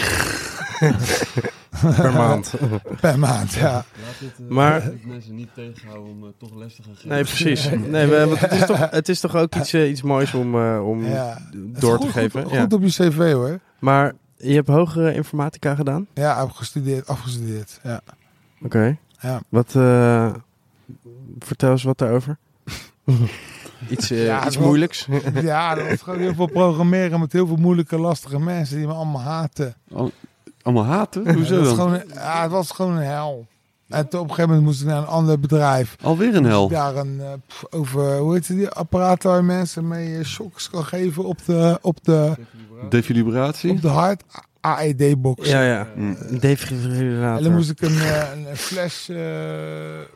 Per maand. Per maand, ja. Laat dit eh, Maar- laat mensen niet tegenhouden om eh, toch les te gaan geven. Nee, precies. Nee, want het, is toch, het is toch ook iets, iets moois om, eh, om ja. Door te goed, geven. Goed, ja. goed op je cv hoor. Maar je hebt hogere informatica gedaan? Ja, ik heb gestudeerd, afgestudeerd. Ja. Oké. Ja. Wat, eh, vertel eens wat daarover. iets eh, Ja, iets moeilijks. ja, dat was gewoon heel veel programmeren met heel veel moeilijke, lastige mensen die me allemaal haten. Al- allemaal haten? Het Hoezo was, dan? gewoon, ja, het was gewoon een hel. En op een gegeven moment moest ik naar een ander bedrijf. Alweer een hel. Daar een, eh, pff, over, hoe heet die apparaat waar je mensen mee eh, shocks kan geven op de, op de, Defibrillatie? op de hart. AED-box. ja, ja. Mm. Een defibrillator. En daar moest ik een, eh, een flash eh,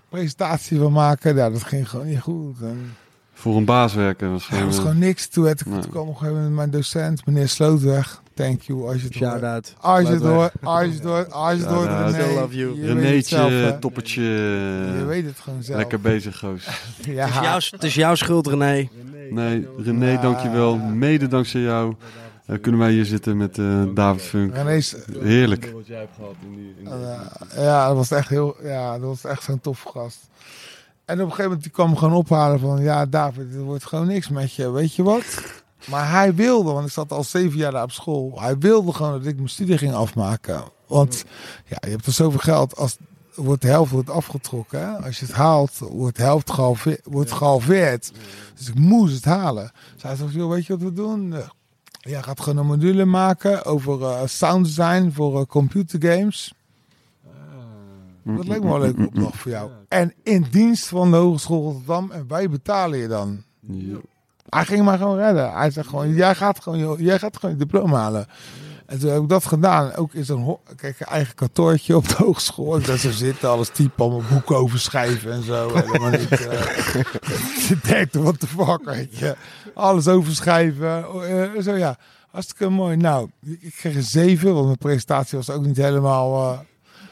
presentatie van maken. Ja, dat ging gewoon niet goed. En, Voor een baas werken. Ja, gewoon, dat was eh, gewoon niks. Toen, werd ik, Nee. toen kwam gegeven moment mijn docent, meneer Slootweg. Thank you, als je het hoort. Shout-out. Als je het hoort, als je het hoort, als je het hoort. René. Love you. Je zelf, toppertje. Je eh, weet het gewoon zelf. Lekker bezig, goos. Ja. Het, is jouw, het is jouw schuld, René. Nee, René, Ja. dankjewel. Mede dankzij jou eh, kunnen wij hier zitten met eh, David Funk. Heerlijk. Wat jij hebt gehad in die... In die Eh, ja, dat was echt heel, ja, dat was echt zo'n tof gast. En op een gegeven moment die kwam gewoon ophalen van, ja, David, het wordt gewoon niks met je, weet je wat? Maar hij wilde, want ik zat al zeven jaar daar op school. Hij wilde gewoon dat ik mijn studie ging afmaken. Want ja, je hebt er zoveel geld als, wordt de helft wordt afgetrokken. Hè? Als je het haalt, wordt de helft gehalveerd. Wordt gehalveerd. Dus ik moest het halen. Zij zegt, joh, weet je wat we doen? Jij gaat gewoon een module maken over eh, sound design voor eh, computergames. Dat lijkt me wel een leuke opdracht voor jou. En in dienst van de Hogeschool Rotterdam. En wij betalen je dan. Ja. Hij ging maar gewoon redden. Hij zegt gewoon, jij gaat gewoon, jij gaat gewoon je diploma halen. En toen heb ik dat gedaan. Ook is een kijk, eigen kantoortje op de hogeschool. Daar zo zitten, alles typen, allemaal boeken over schrijven en zo. Helemaal niet. eh, je denkt, what the fuck, weet je. Alles over schrijven. Oh, eh, zo ja, hartstikke mooi. Nou, ik ik kreeg een 7, want mijn presentatie was ook niet helemaal... eh,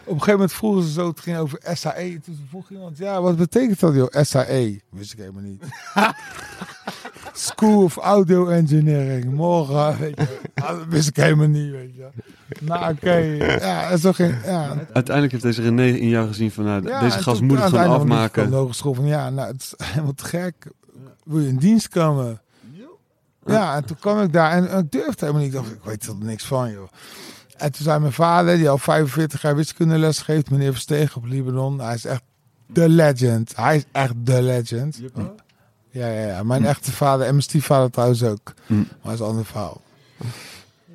op een gegeven moment vroegen ze zo, het ging over SAE. Toen vroeg iemand, ja, wat betekent dat joh, SAE? Wist ik helemaal niet. School of Audio Engineering. Morgen, weet je. Ah, dat wist ik helemaal niet, weet je. Nou, oké. Ja, en zo ging... Ja. Uiteindelijk heeft deze René in jou gezien van, nou, Ja, deze en gast moet het gewoon afmaken. Hogeschool van, ja, nou, het is helemaal te gek. Wil je in dienst komen? Ja, en toen kwam ik daar en ik durfde helemaal niet. Ik dacht, ik weet er niks van, joh. En toen zei mijn vader, die al 45 jaar wiskundeles geeft, meneer Verstegen op Libanon. Hij is echt de legend. Hij is echt de legend. Ja, ja, ja. Mijn echte vader en mijn stiefvader trouwens ook. Hm. Maar dat is een ander verhaal.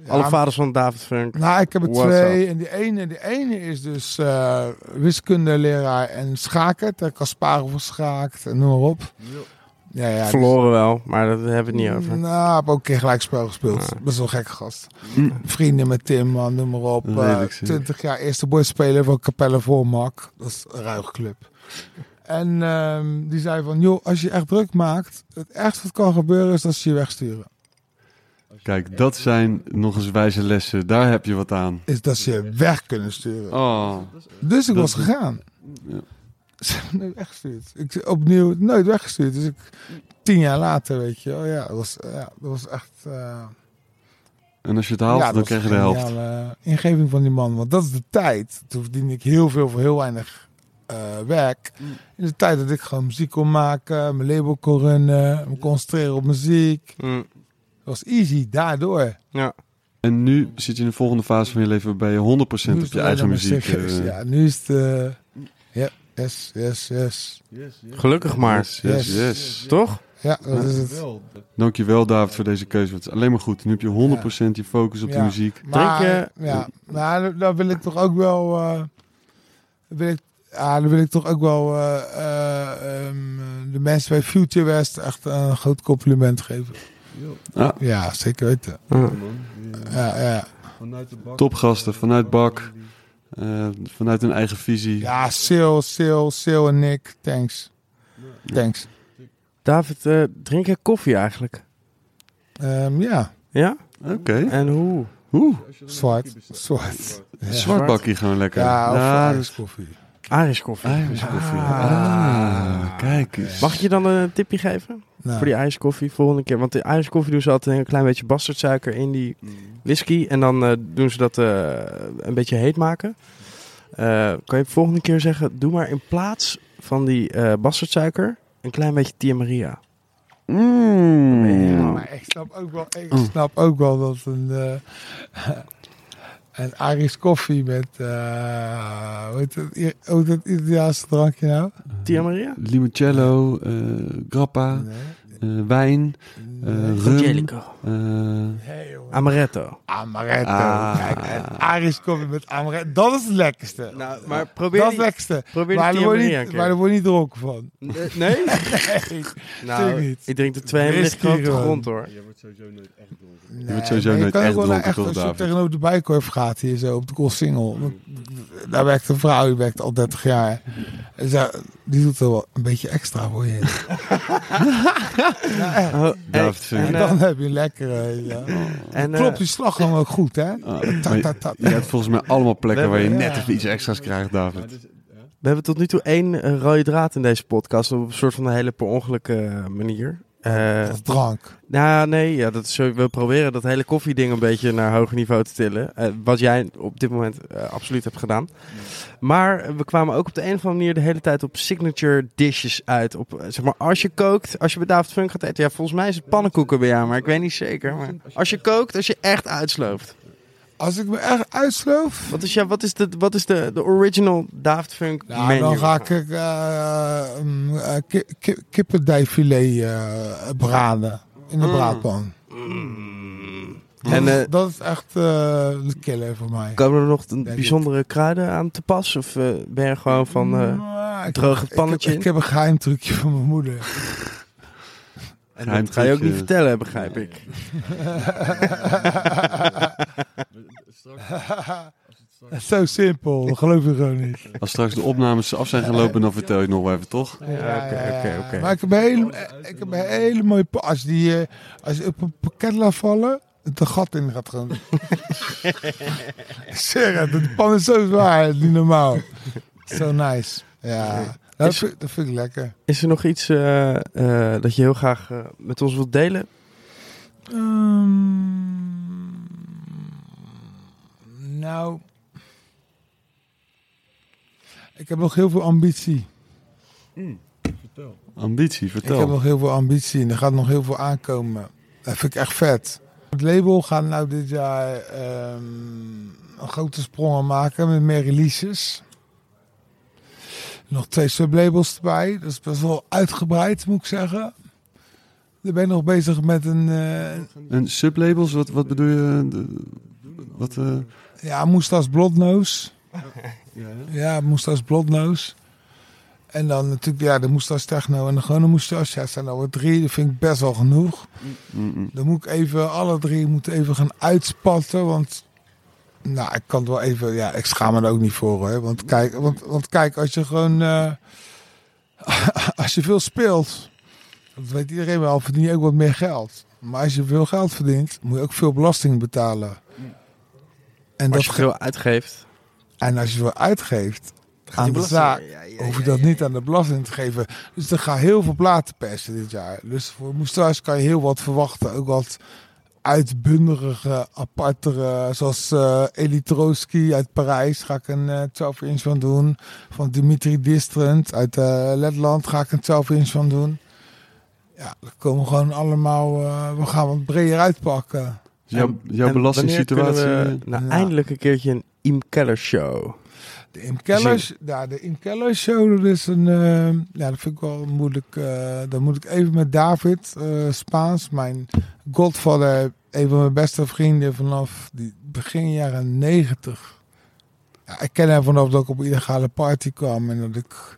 Ja, Alle vaders van David Funk. nou, ik heb er What's twee. En die ene, die ene is dus eh wiskundeleraar en schaken. Ter Kasparov geschaakt en noem maar op. Ja, ja. dus- Verloren wel, maar daar hebben we het niet over. Nou, ik heb ook een keer gelijkspel gespeeld. Ja. Best wel een gekke gast. Hm. Vrienden met Tim, man, noem maar op. Dat Eh. 20 jaar eerste boyspeler van Capelle Voormak. Dat is een ruige club. En ehm, die zei van, joh, als je echt druk maakt, het ergste wat kan gebeuren is dat ze je wegsturen. Kijk, dat zijn nog eens wijze lessen. Daar heb je wat aan. Is dat ze je weg kunnen sturen. Oh, Dus ik was gegaan. Ja. Ze hebben me weggestuurd. Ik opnieuw nooit weggestuurd. Dus ik tien jaar later, weet je, oh ja, dat was, ja, dat was echt. eh, en als je het haalt, ja, dan krijg je de helft. ingeving van die man. Want dat is de tijd. Toen verdiende ik heel veel voor heel weinig eh, werk. Mm. In de tijd dat ik gewoon muziek kon maken, mijn label kon runnen, me concentreren op muziek. Hm, Dat was easy daardoor. ja. En nu zit je in de volgende fase van je leven waarbij je 100% Nu op je eigen muziek... eh, Ja, nu is het. eh, ja, yes, yes, yes. Gelukkig maar. Yes, yes, Yes. yes. Toch? Ja, dat is het. Dankjewel David voor deze keuze. Want het is alleen maar goed. Nu heb je 100% je focus op de muziek. Maar, ja, maar dan- dan wil ik toch ook wel. eh, wil ik, ja, dan wil ik toch ook wel eh, eh, ehm, de mensen bij Future West echt een groot compliment geven. Ja, zeker weten. Ja. Ja, ja. Vanuit de bak. topgasten vanuit Bak. eh, vanuit hun eigen visie. ja Sil, Sil, Sil en Nick, thanks. Thanks. David, eh, drink je koffie eigenlijk? Ehm, ja, Ja? Oké. En hoe? Oeh, zwart. Zwart. Ja, zwart bakkie gewoon lekker. ja of Ja, koffie. Irish koffie. Irish koffie. Ah. Ah, kijk eens. Mag ik je dan een tipje geven? Nou, Voor die Irish koffie volgende keer. Want de Irish koffie doen ze altijd een klein beetje bastardsuiker in die whisky. En dan eh, doen ze dat eh, een beetje heet maken. Eh, kan je de volgende keer zeggen, doe maar in plaats van die eh bastardsuiker een klein beetje Tia Maria. Mm. Ja, maar ik snap ook wel, ik snap ook wel dat een, een Irish koffie met, eh hoe heet het, hoe heet het Italiaanse drankje nou? Tia Maria? Limoncello, eh, grappa, Nee. eh, wijn, eh, rum, Angelico. eh. Amaretto. Amaretto. Ah. Kijk, Irish koffie met amaretto, dat is het lekkerste. Nou, maar dat probeer is het lekkerste. probeer Maar die daar word je niet, maar daar word je niet dronken van. Nee? Nee. Nou, niet. ik drink er twee en ligt Whisky gewoon op de grond hoor. Je wordt sowieso nooit echt dronken. Nee, wordt sowieso je nooit kan echt dronken, echt, toch, Als je tegenover de Bijenkorf gaat hier zo op de Koolsingel. Daar werkt een vrouw, die werkt al 30 jaar. Die doet er wel een beetje extra voor je. ja, en, eh, dan heb je lekker. en, eh, Klopt die slag gewoon ook goed, hè? ah, Ta, maar ta, ta. je hebt volgens mij allemaal plekken waar je net ja. even iets extra's krijgt, David. We hebben tot nu toe één eh, rode draad in deze podcast. Op een soort van een hele per ongeluk eh, manier. Eh, drank. nou, nee, ja, dat is zo, we proberen dat hele koffieding een beetje naar hoger niveau te tillen. Eh, wat jij op dit moment eh, absoluut hebt gedaan. Maar we kwamen ook op de een of andere manier de hele tijd op signature dishes uit. Op, zeg maar, als je kookt, als je bij David Funk gaat eten. Ja, volgens mij is het pannenkoeken bij jou, maar ik weet niet zeker. Maar als je kookt, als je echt uitslooft. Als ik me echt uitsloof, Wat is, ja, wat is, de, wat is de, de original Daft Funk nou, menu? dan ga ik eh, um, eh, ki- ki- kippendijfilet eh, braden in de Mm. braadpan. En eh, dat is echt eh, de killer voor mij. komen er nog een bijzondere kruiden aan te pas? Of eh, ben je gewoon van... eh, Nou, ik droog heb- het pannetje Ik heb, ik heb een geheim trucje van mijn moeder. en dat ga je ook niet vertellen, begrijp ik. Het is zo simpel, dat geloof je gewoon niet. Als straks de opnames af zijn gelopen, dan vertel je het nog wel even, toch? Ja, oké, oké, oké. Maar ik heb een hele, ik heb een hele mooie pa- Als, die, eh, als je op een pakket laat vallen, het een gat in gaat gewoon. zeg het, de pan is zo zwaar, niet normaal. Zo nice. Ja, dat Is- vind, dat vind ik lekker. Is er nog iets eh, eh, dat je heel graag met ons wilt delen? Ehm, nou, ik heb nog heel veel ambitie. Ambitie, Ik heb vertel. nog heel veel ambitie en er gaat nog heel veel aankomen. Dat vind ik echt vet. Het label gaat nou dit jaar ehm, een grote sprongen maken met meer releases. Nog twee sublabels erbij. Dat is best wel uitgebreid, moet ik zeggen. Ik ben nog bezig met een eh, En sublabels, wat, wat bedoel je? De- Wat, eh, ja, Moestas Blotnoos. ja, ja. Moestas Blotnoos. En dan natuurlijk ja, de Moestas Techno en de gewone Moestas. Ja, zijn alweer drie. Dat vind ik best wel genoeg. Mm, mm. Dan moet ik even, alle drie moeten even gaan uitspatten. Want, nou, ik kan het wel even, ja, ik schaam me er ook niet voor hoor. Want kijk, want, want kijk als je gewoon, eh, als je veel speelt, dat weet iedereen wel, verdien je ook wat meer geld. Maar als je veel geld verdient, moet je ook veel belasting betalen. En, Als dat je veel uitgeeft. en als je veel uitgeeft aan de zaak, Ja, ja, hoef je dat niet aan de belasting te geven. Dus er gaan heel veel platen persen dit jaar. Dus voor Moustache kan je heel wat verwachten. Ook wat uitbunderige, apartere, zoals eh Elitroski uit Parijs ga ik een eh 12 inch van doen. Van Dimitri Distrent uit eh, Letland ga ik een 12 inch van doen. Ja, dat komen gewoon allemaal, eh, we gaan wat breder uitpakken. Jouw, belastingssituatie. wanneer kunnen we, nou, Ja. eindelijk een keertje een Iem Keller show. De Im Keller, ja, de Im Keller show, dat is een, eh, ja, dat vind ik wel moeilijk. eh dan moet ik even met David eh, Spaans, mijn godfather, een van mijn beste vrienden vanaf die begin jaren negentig. Ja, ik ken hem vanaf dat ik op illegale party kwam en dat ik,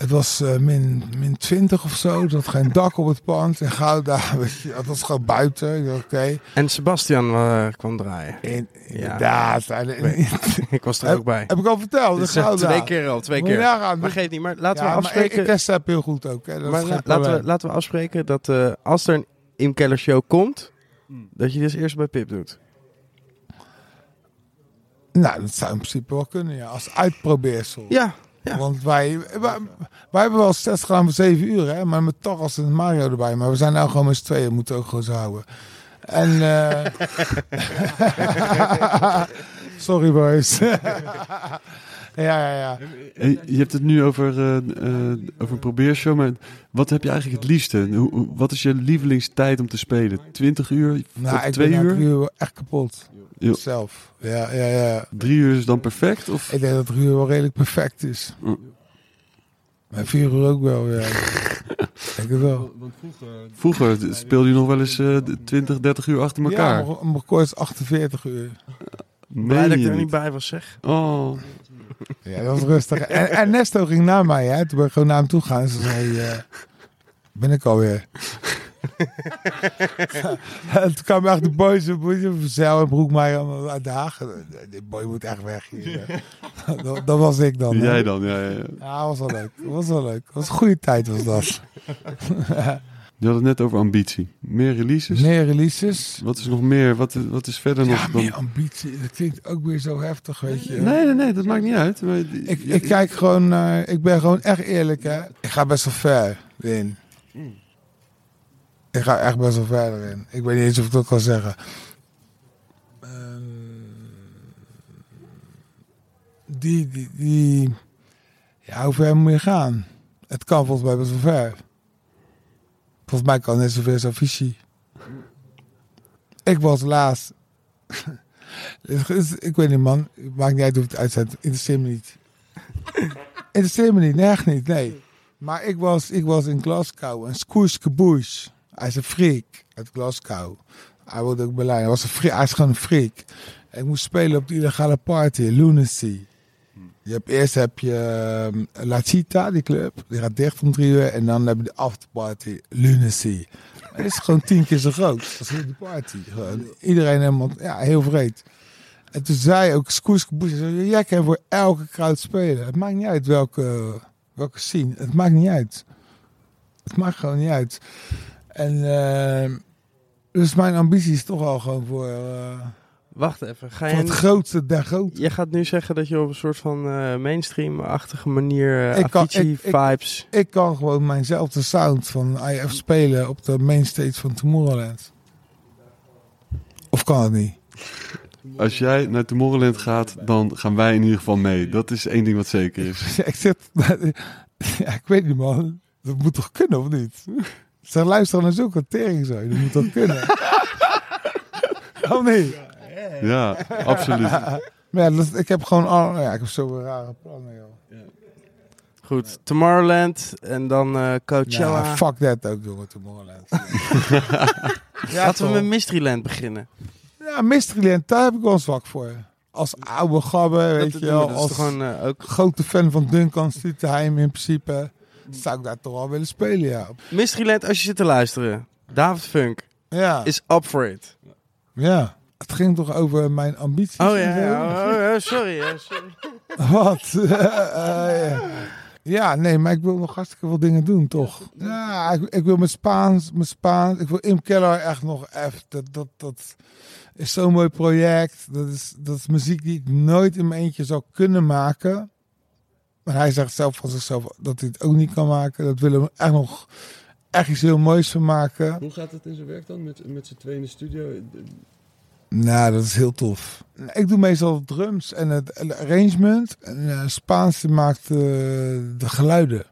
het was eh, min, min 20 of zo, dat geen dak op het pand in Gouda, weet je, dat was gewoon buiten. Oké, En Sebastian eh, kwam draaien. In- inderdaad. En- ik was er ook bij. Heb ik al verteld, Gouda. twee keer al, twee keer. nagaan, Maar dus- niet, maar laten Ja, we afspreken. ik, ik test heel goed ook. Hè. Dat maar laten, we, laten we afspreken dat eh, als er een Im Keller show komt, dat je dus eerst bij Pip doet. Nou, dat zou in principe wel kunnen, ja. Als uitprobeersel. Ja, ja. Want wij, wij, wij hebben wel test gedaan voor zeven uur, hè. Maar met toch als een Mario erbij. Maar we zijn nou gewoon met z'n tweeën. Moeten ook gewoon zo houden. En... eh, Sorry, boys. ja, ja, ja. Eh, Je hebt het nu over, eh, eh, over een probeershow, maar wat heb je eigenlijk het liefste? Hoe, wat is je lievelingstijd om te spelen? 20 uur? Nou, twee uur? drie uur wel echt kapot. Jo. Zelf. Ja, ja, ja. Drie uur is dan perfect? Of? Ik denk dat drie uur wel redelijk perfect is. Mm. Maar vier uur ook wel, ja. ik denk het wel. Want vroeger... Vroeger speelde je nog wel eens eh, 20, 30 uur achter elkaar. Ja, mijn record is 48 uur. Blij Meen dat ik je er niet niet? bij was, zeg. Oh, Ja, dat was rustig. En, en Nesto ging naar mij, hè. Toen ben ik gewoon naar hem toe gegaan. En ze zei, eh, ben ik alweer. en toen kwam echt de boys, Zeil en Broek mij uit de Haag. Die boy moet echt weg hier. dat, dat was ik dan. hè. jij dan? Ja, ja, ja. Ja, was wel leuk. Was wel leuk. Was een goede tijd was dat. Je had het net over ambitie. Meer releases? Meer releases. Wat is nog meer? Wat, is- wat is verder Ja, nog dan... meer ambitie. Dat klinkt ook weer zo heftig, weet je. Nee, nee, nee, dat maakt niet uit. Maar, Ik, ik kijk gewoon naar... Ik ben gewoon echt eerlijk, hè. Ik ga best wel ver in. Ik ga echt best wel ver erin. Ik weet niet eens of ik dat kan zeggen. Ehm, die, die, die... Ja, hoe ver moet je gaan? Het kan volgens mij best wel ver. Volgens mij kan net zoveel als Avicii. Ik was dus, ik weet niet, man. Maakt niet uit hoe het uitzet. Interesseert me niet. Interesseert me niet, echt niet, nee. Maar ik was, ik was in Glasgow en Squoosh Caboose. Hij is een freak uit Glasgow. Hij wilde ook Berlijn. Hij, was een freak, hij is gewoon een freak. Ik moest spelen op de illegale party, Lunacy. Je hebt, eerst heb je ehm, La Cita, die club. Die gaat dicht om drie uur. En dan heb je de afterparty, Lunacy. Het is gewoon tien keer zo groot als die party. Iedereen helemaal, ja, heel vreed. En toen zei ook Scoes Boes, jij kan voor elke crowd spelen. Het maakt niet uit welke, welke scene. Het maakt niet uit. Het maakt gewoon niet uit. En ehm, dus mijn ambitie is toch al gewoon voor, eh, Wacht even. Ga voor het je, grootste der grote. je gaat nu zeggen dat je op een soort van eh, mainstream-achtige manier Ik uh, kan- ik- ik- kan gewoon mijnzelfde sound van IF spelen op de mainstage van Tomorrowland. Of kan het niet? Als jij naar Tomorrowland gaat, dan gaan wij in ieder geval mee. Dat is één ding wat zeker is. ik zit... Ja, ik weet niet man. Dat moet toch kunnen of niet? Zeg, luister naar zulke tering zo. Dat moet toch kunnen? of Ja, absoluut. Maar ja, dat- ik heb gewoon al... Ja, ik heb zo'n rare plannen, joh. Goed, Tomorrowland en dan eh Coachella. Ja, fuck that ook, jongen, Tomorrowland. ja, Laten we met Mysteryland beginnen. Ja, Mysteryland, daar heb ik wel zwak voor. Als oude gabbe, weet dat, je dat, wel. dat Als gewoon eh, ook... grote fan van Duncan Stutterheim in principe. Zou ik daar toch wel willen spelen, ja. Mysteryland, als je zit te luisteren. David Funk Ja, is up for it. ja. Het ging toch over mijn ambities? Oh en ja, zo? ja, oh, ja, sorry, ja, sorry. Wat? Eh, ja. ja, nee, maar ik wil nog hartstikke veel dingen doen, toch? Ja, ik, ik wil mijn Spaans, mijn Spaans. Ik wil Im Keller echt nog even. Dat, dat, dat is zo'n mooi project. Dat is, dat is muziek die ik nooit in mijn eentje zou kunnen maken. Maar hij zegt zelf van zichzelf dat hij het ook niet kan maken. Dat willen we echt nog echt iets heel moois van maken. Hoe gaat het in zijn werk dan met, met z'n tweeën in de studio? Nou, dat is heel tof. Ik doe meestal drums en het en het arrangement. En uh, Spaans die maakt eh, de geluiden.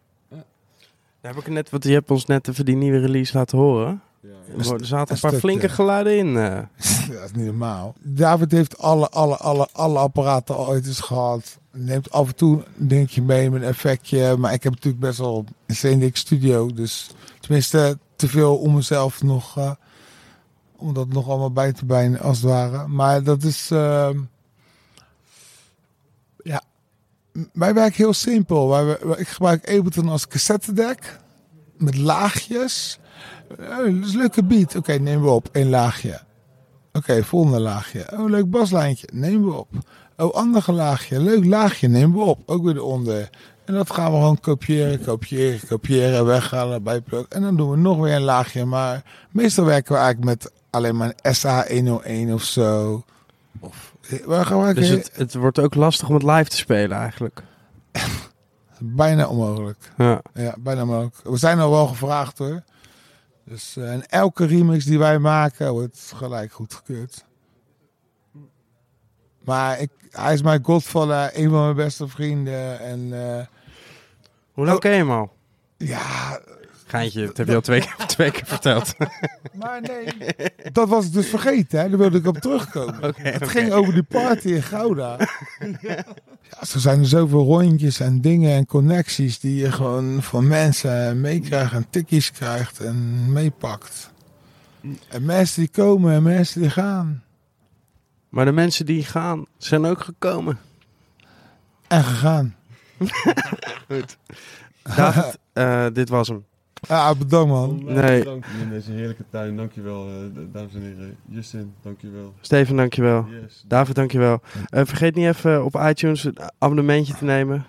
Daar heb ik net, want je hebt ons net even die nieuwe release laten horen. Ja, Er zaten een paar stuk, flinke ja. geluiden in. eh. dat is niet normaal. David heeft alle, alle, alle, alle apparaten al ooit eens gehad. Neemt af en toe een dingetje mee met een effectje. Maar ik heb natuurlijk best wel een CNX studio. Dus tenminste te veel om mezelf nog... om dat nog allemaal bij te bijnen als het ware. Maar dat is... ehm, ja. Wij werken heel simpel. Wij, wij- ik gebruik Ableton als cassettedek. Met laagjes. Eh, dat is een leuke beat. Oké, nemen we op. Eén laagje. Oké, volgende laagje. Oh, leuk baslijntje. Nemen we op. Oh, andere laagje. Leuk laagje. Nemen we op. Ook weer eronder. En dat gaan we gewoon kopiëren, kopiëren, kopiëren, weghalen, bijpluggen. En dan doen we nog weer een laagje. Maar meestal werken we eigenlijk met alleen maar een SA101 of zo. Of, we gaan Dus het, het wordt ook lastig om het live te spelen eigenlijk. bijna onmogelijk. Ja. Ja, bijna onmogelijk. We zijn al wel gevraagd hoor. Dus, eh, en elke remix die wij maken wordt gelijk goedgekeurd. Maar ik, hij is mijn godfather, een van mijn beste vrienden. En eh, Hoe lang Oh. ken je hem al? ja, Geintje, dat heb je al twee keer, twee keer verteld. maar nee, dat was ik dus vergeten. Hè? Daar wilde ik op terugkomen. Het ging over die party in Gouda. Ja, zo zijn er zoveel rondjes en dingen en connecties die je gewoon van mensen meekrijgt en tikkies krijgt en meepakt. En mensen die komen en mensen die gaan. Maar de mensen die gaan, zijn ook gekomen. En gegaan. Goed. David, eh, dit was hem. Ja, bedankt man. Nee. Bedankt in deze heerlijke tuin. Dankjewel, eh, d- dames en heren. Justin, dankjewel. Steven, dankjewel. Yes. David, dankjewel. Eh vergeet niet even op iTunes een abonnementje te nemen.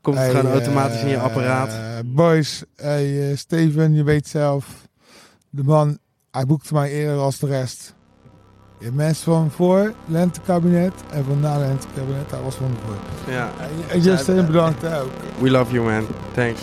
Komt het Hey, gewoon automatisch in je eh, apparaat. boys, hey, eh, Steven, je weet zelf. De man, hij boekte mij eerder als de rest. Je mensen van voor lentekabinet en van na lentekabinet. Hij was van voor. Ja. Justin, bedankt ook. We love you, man. Thanks.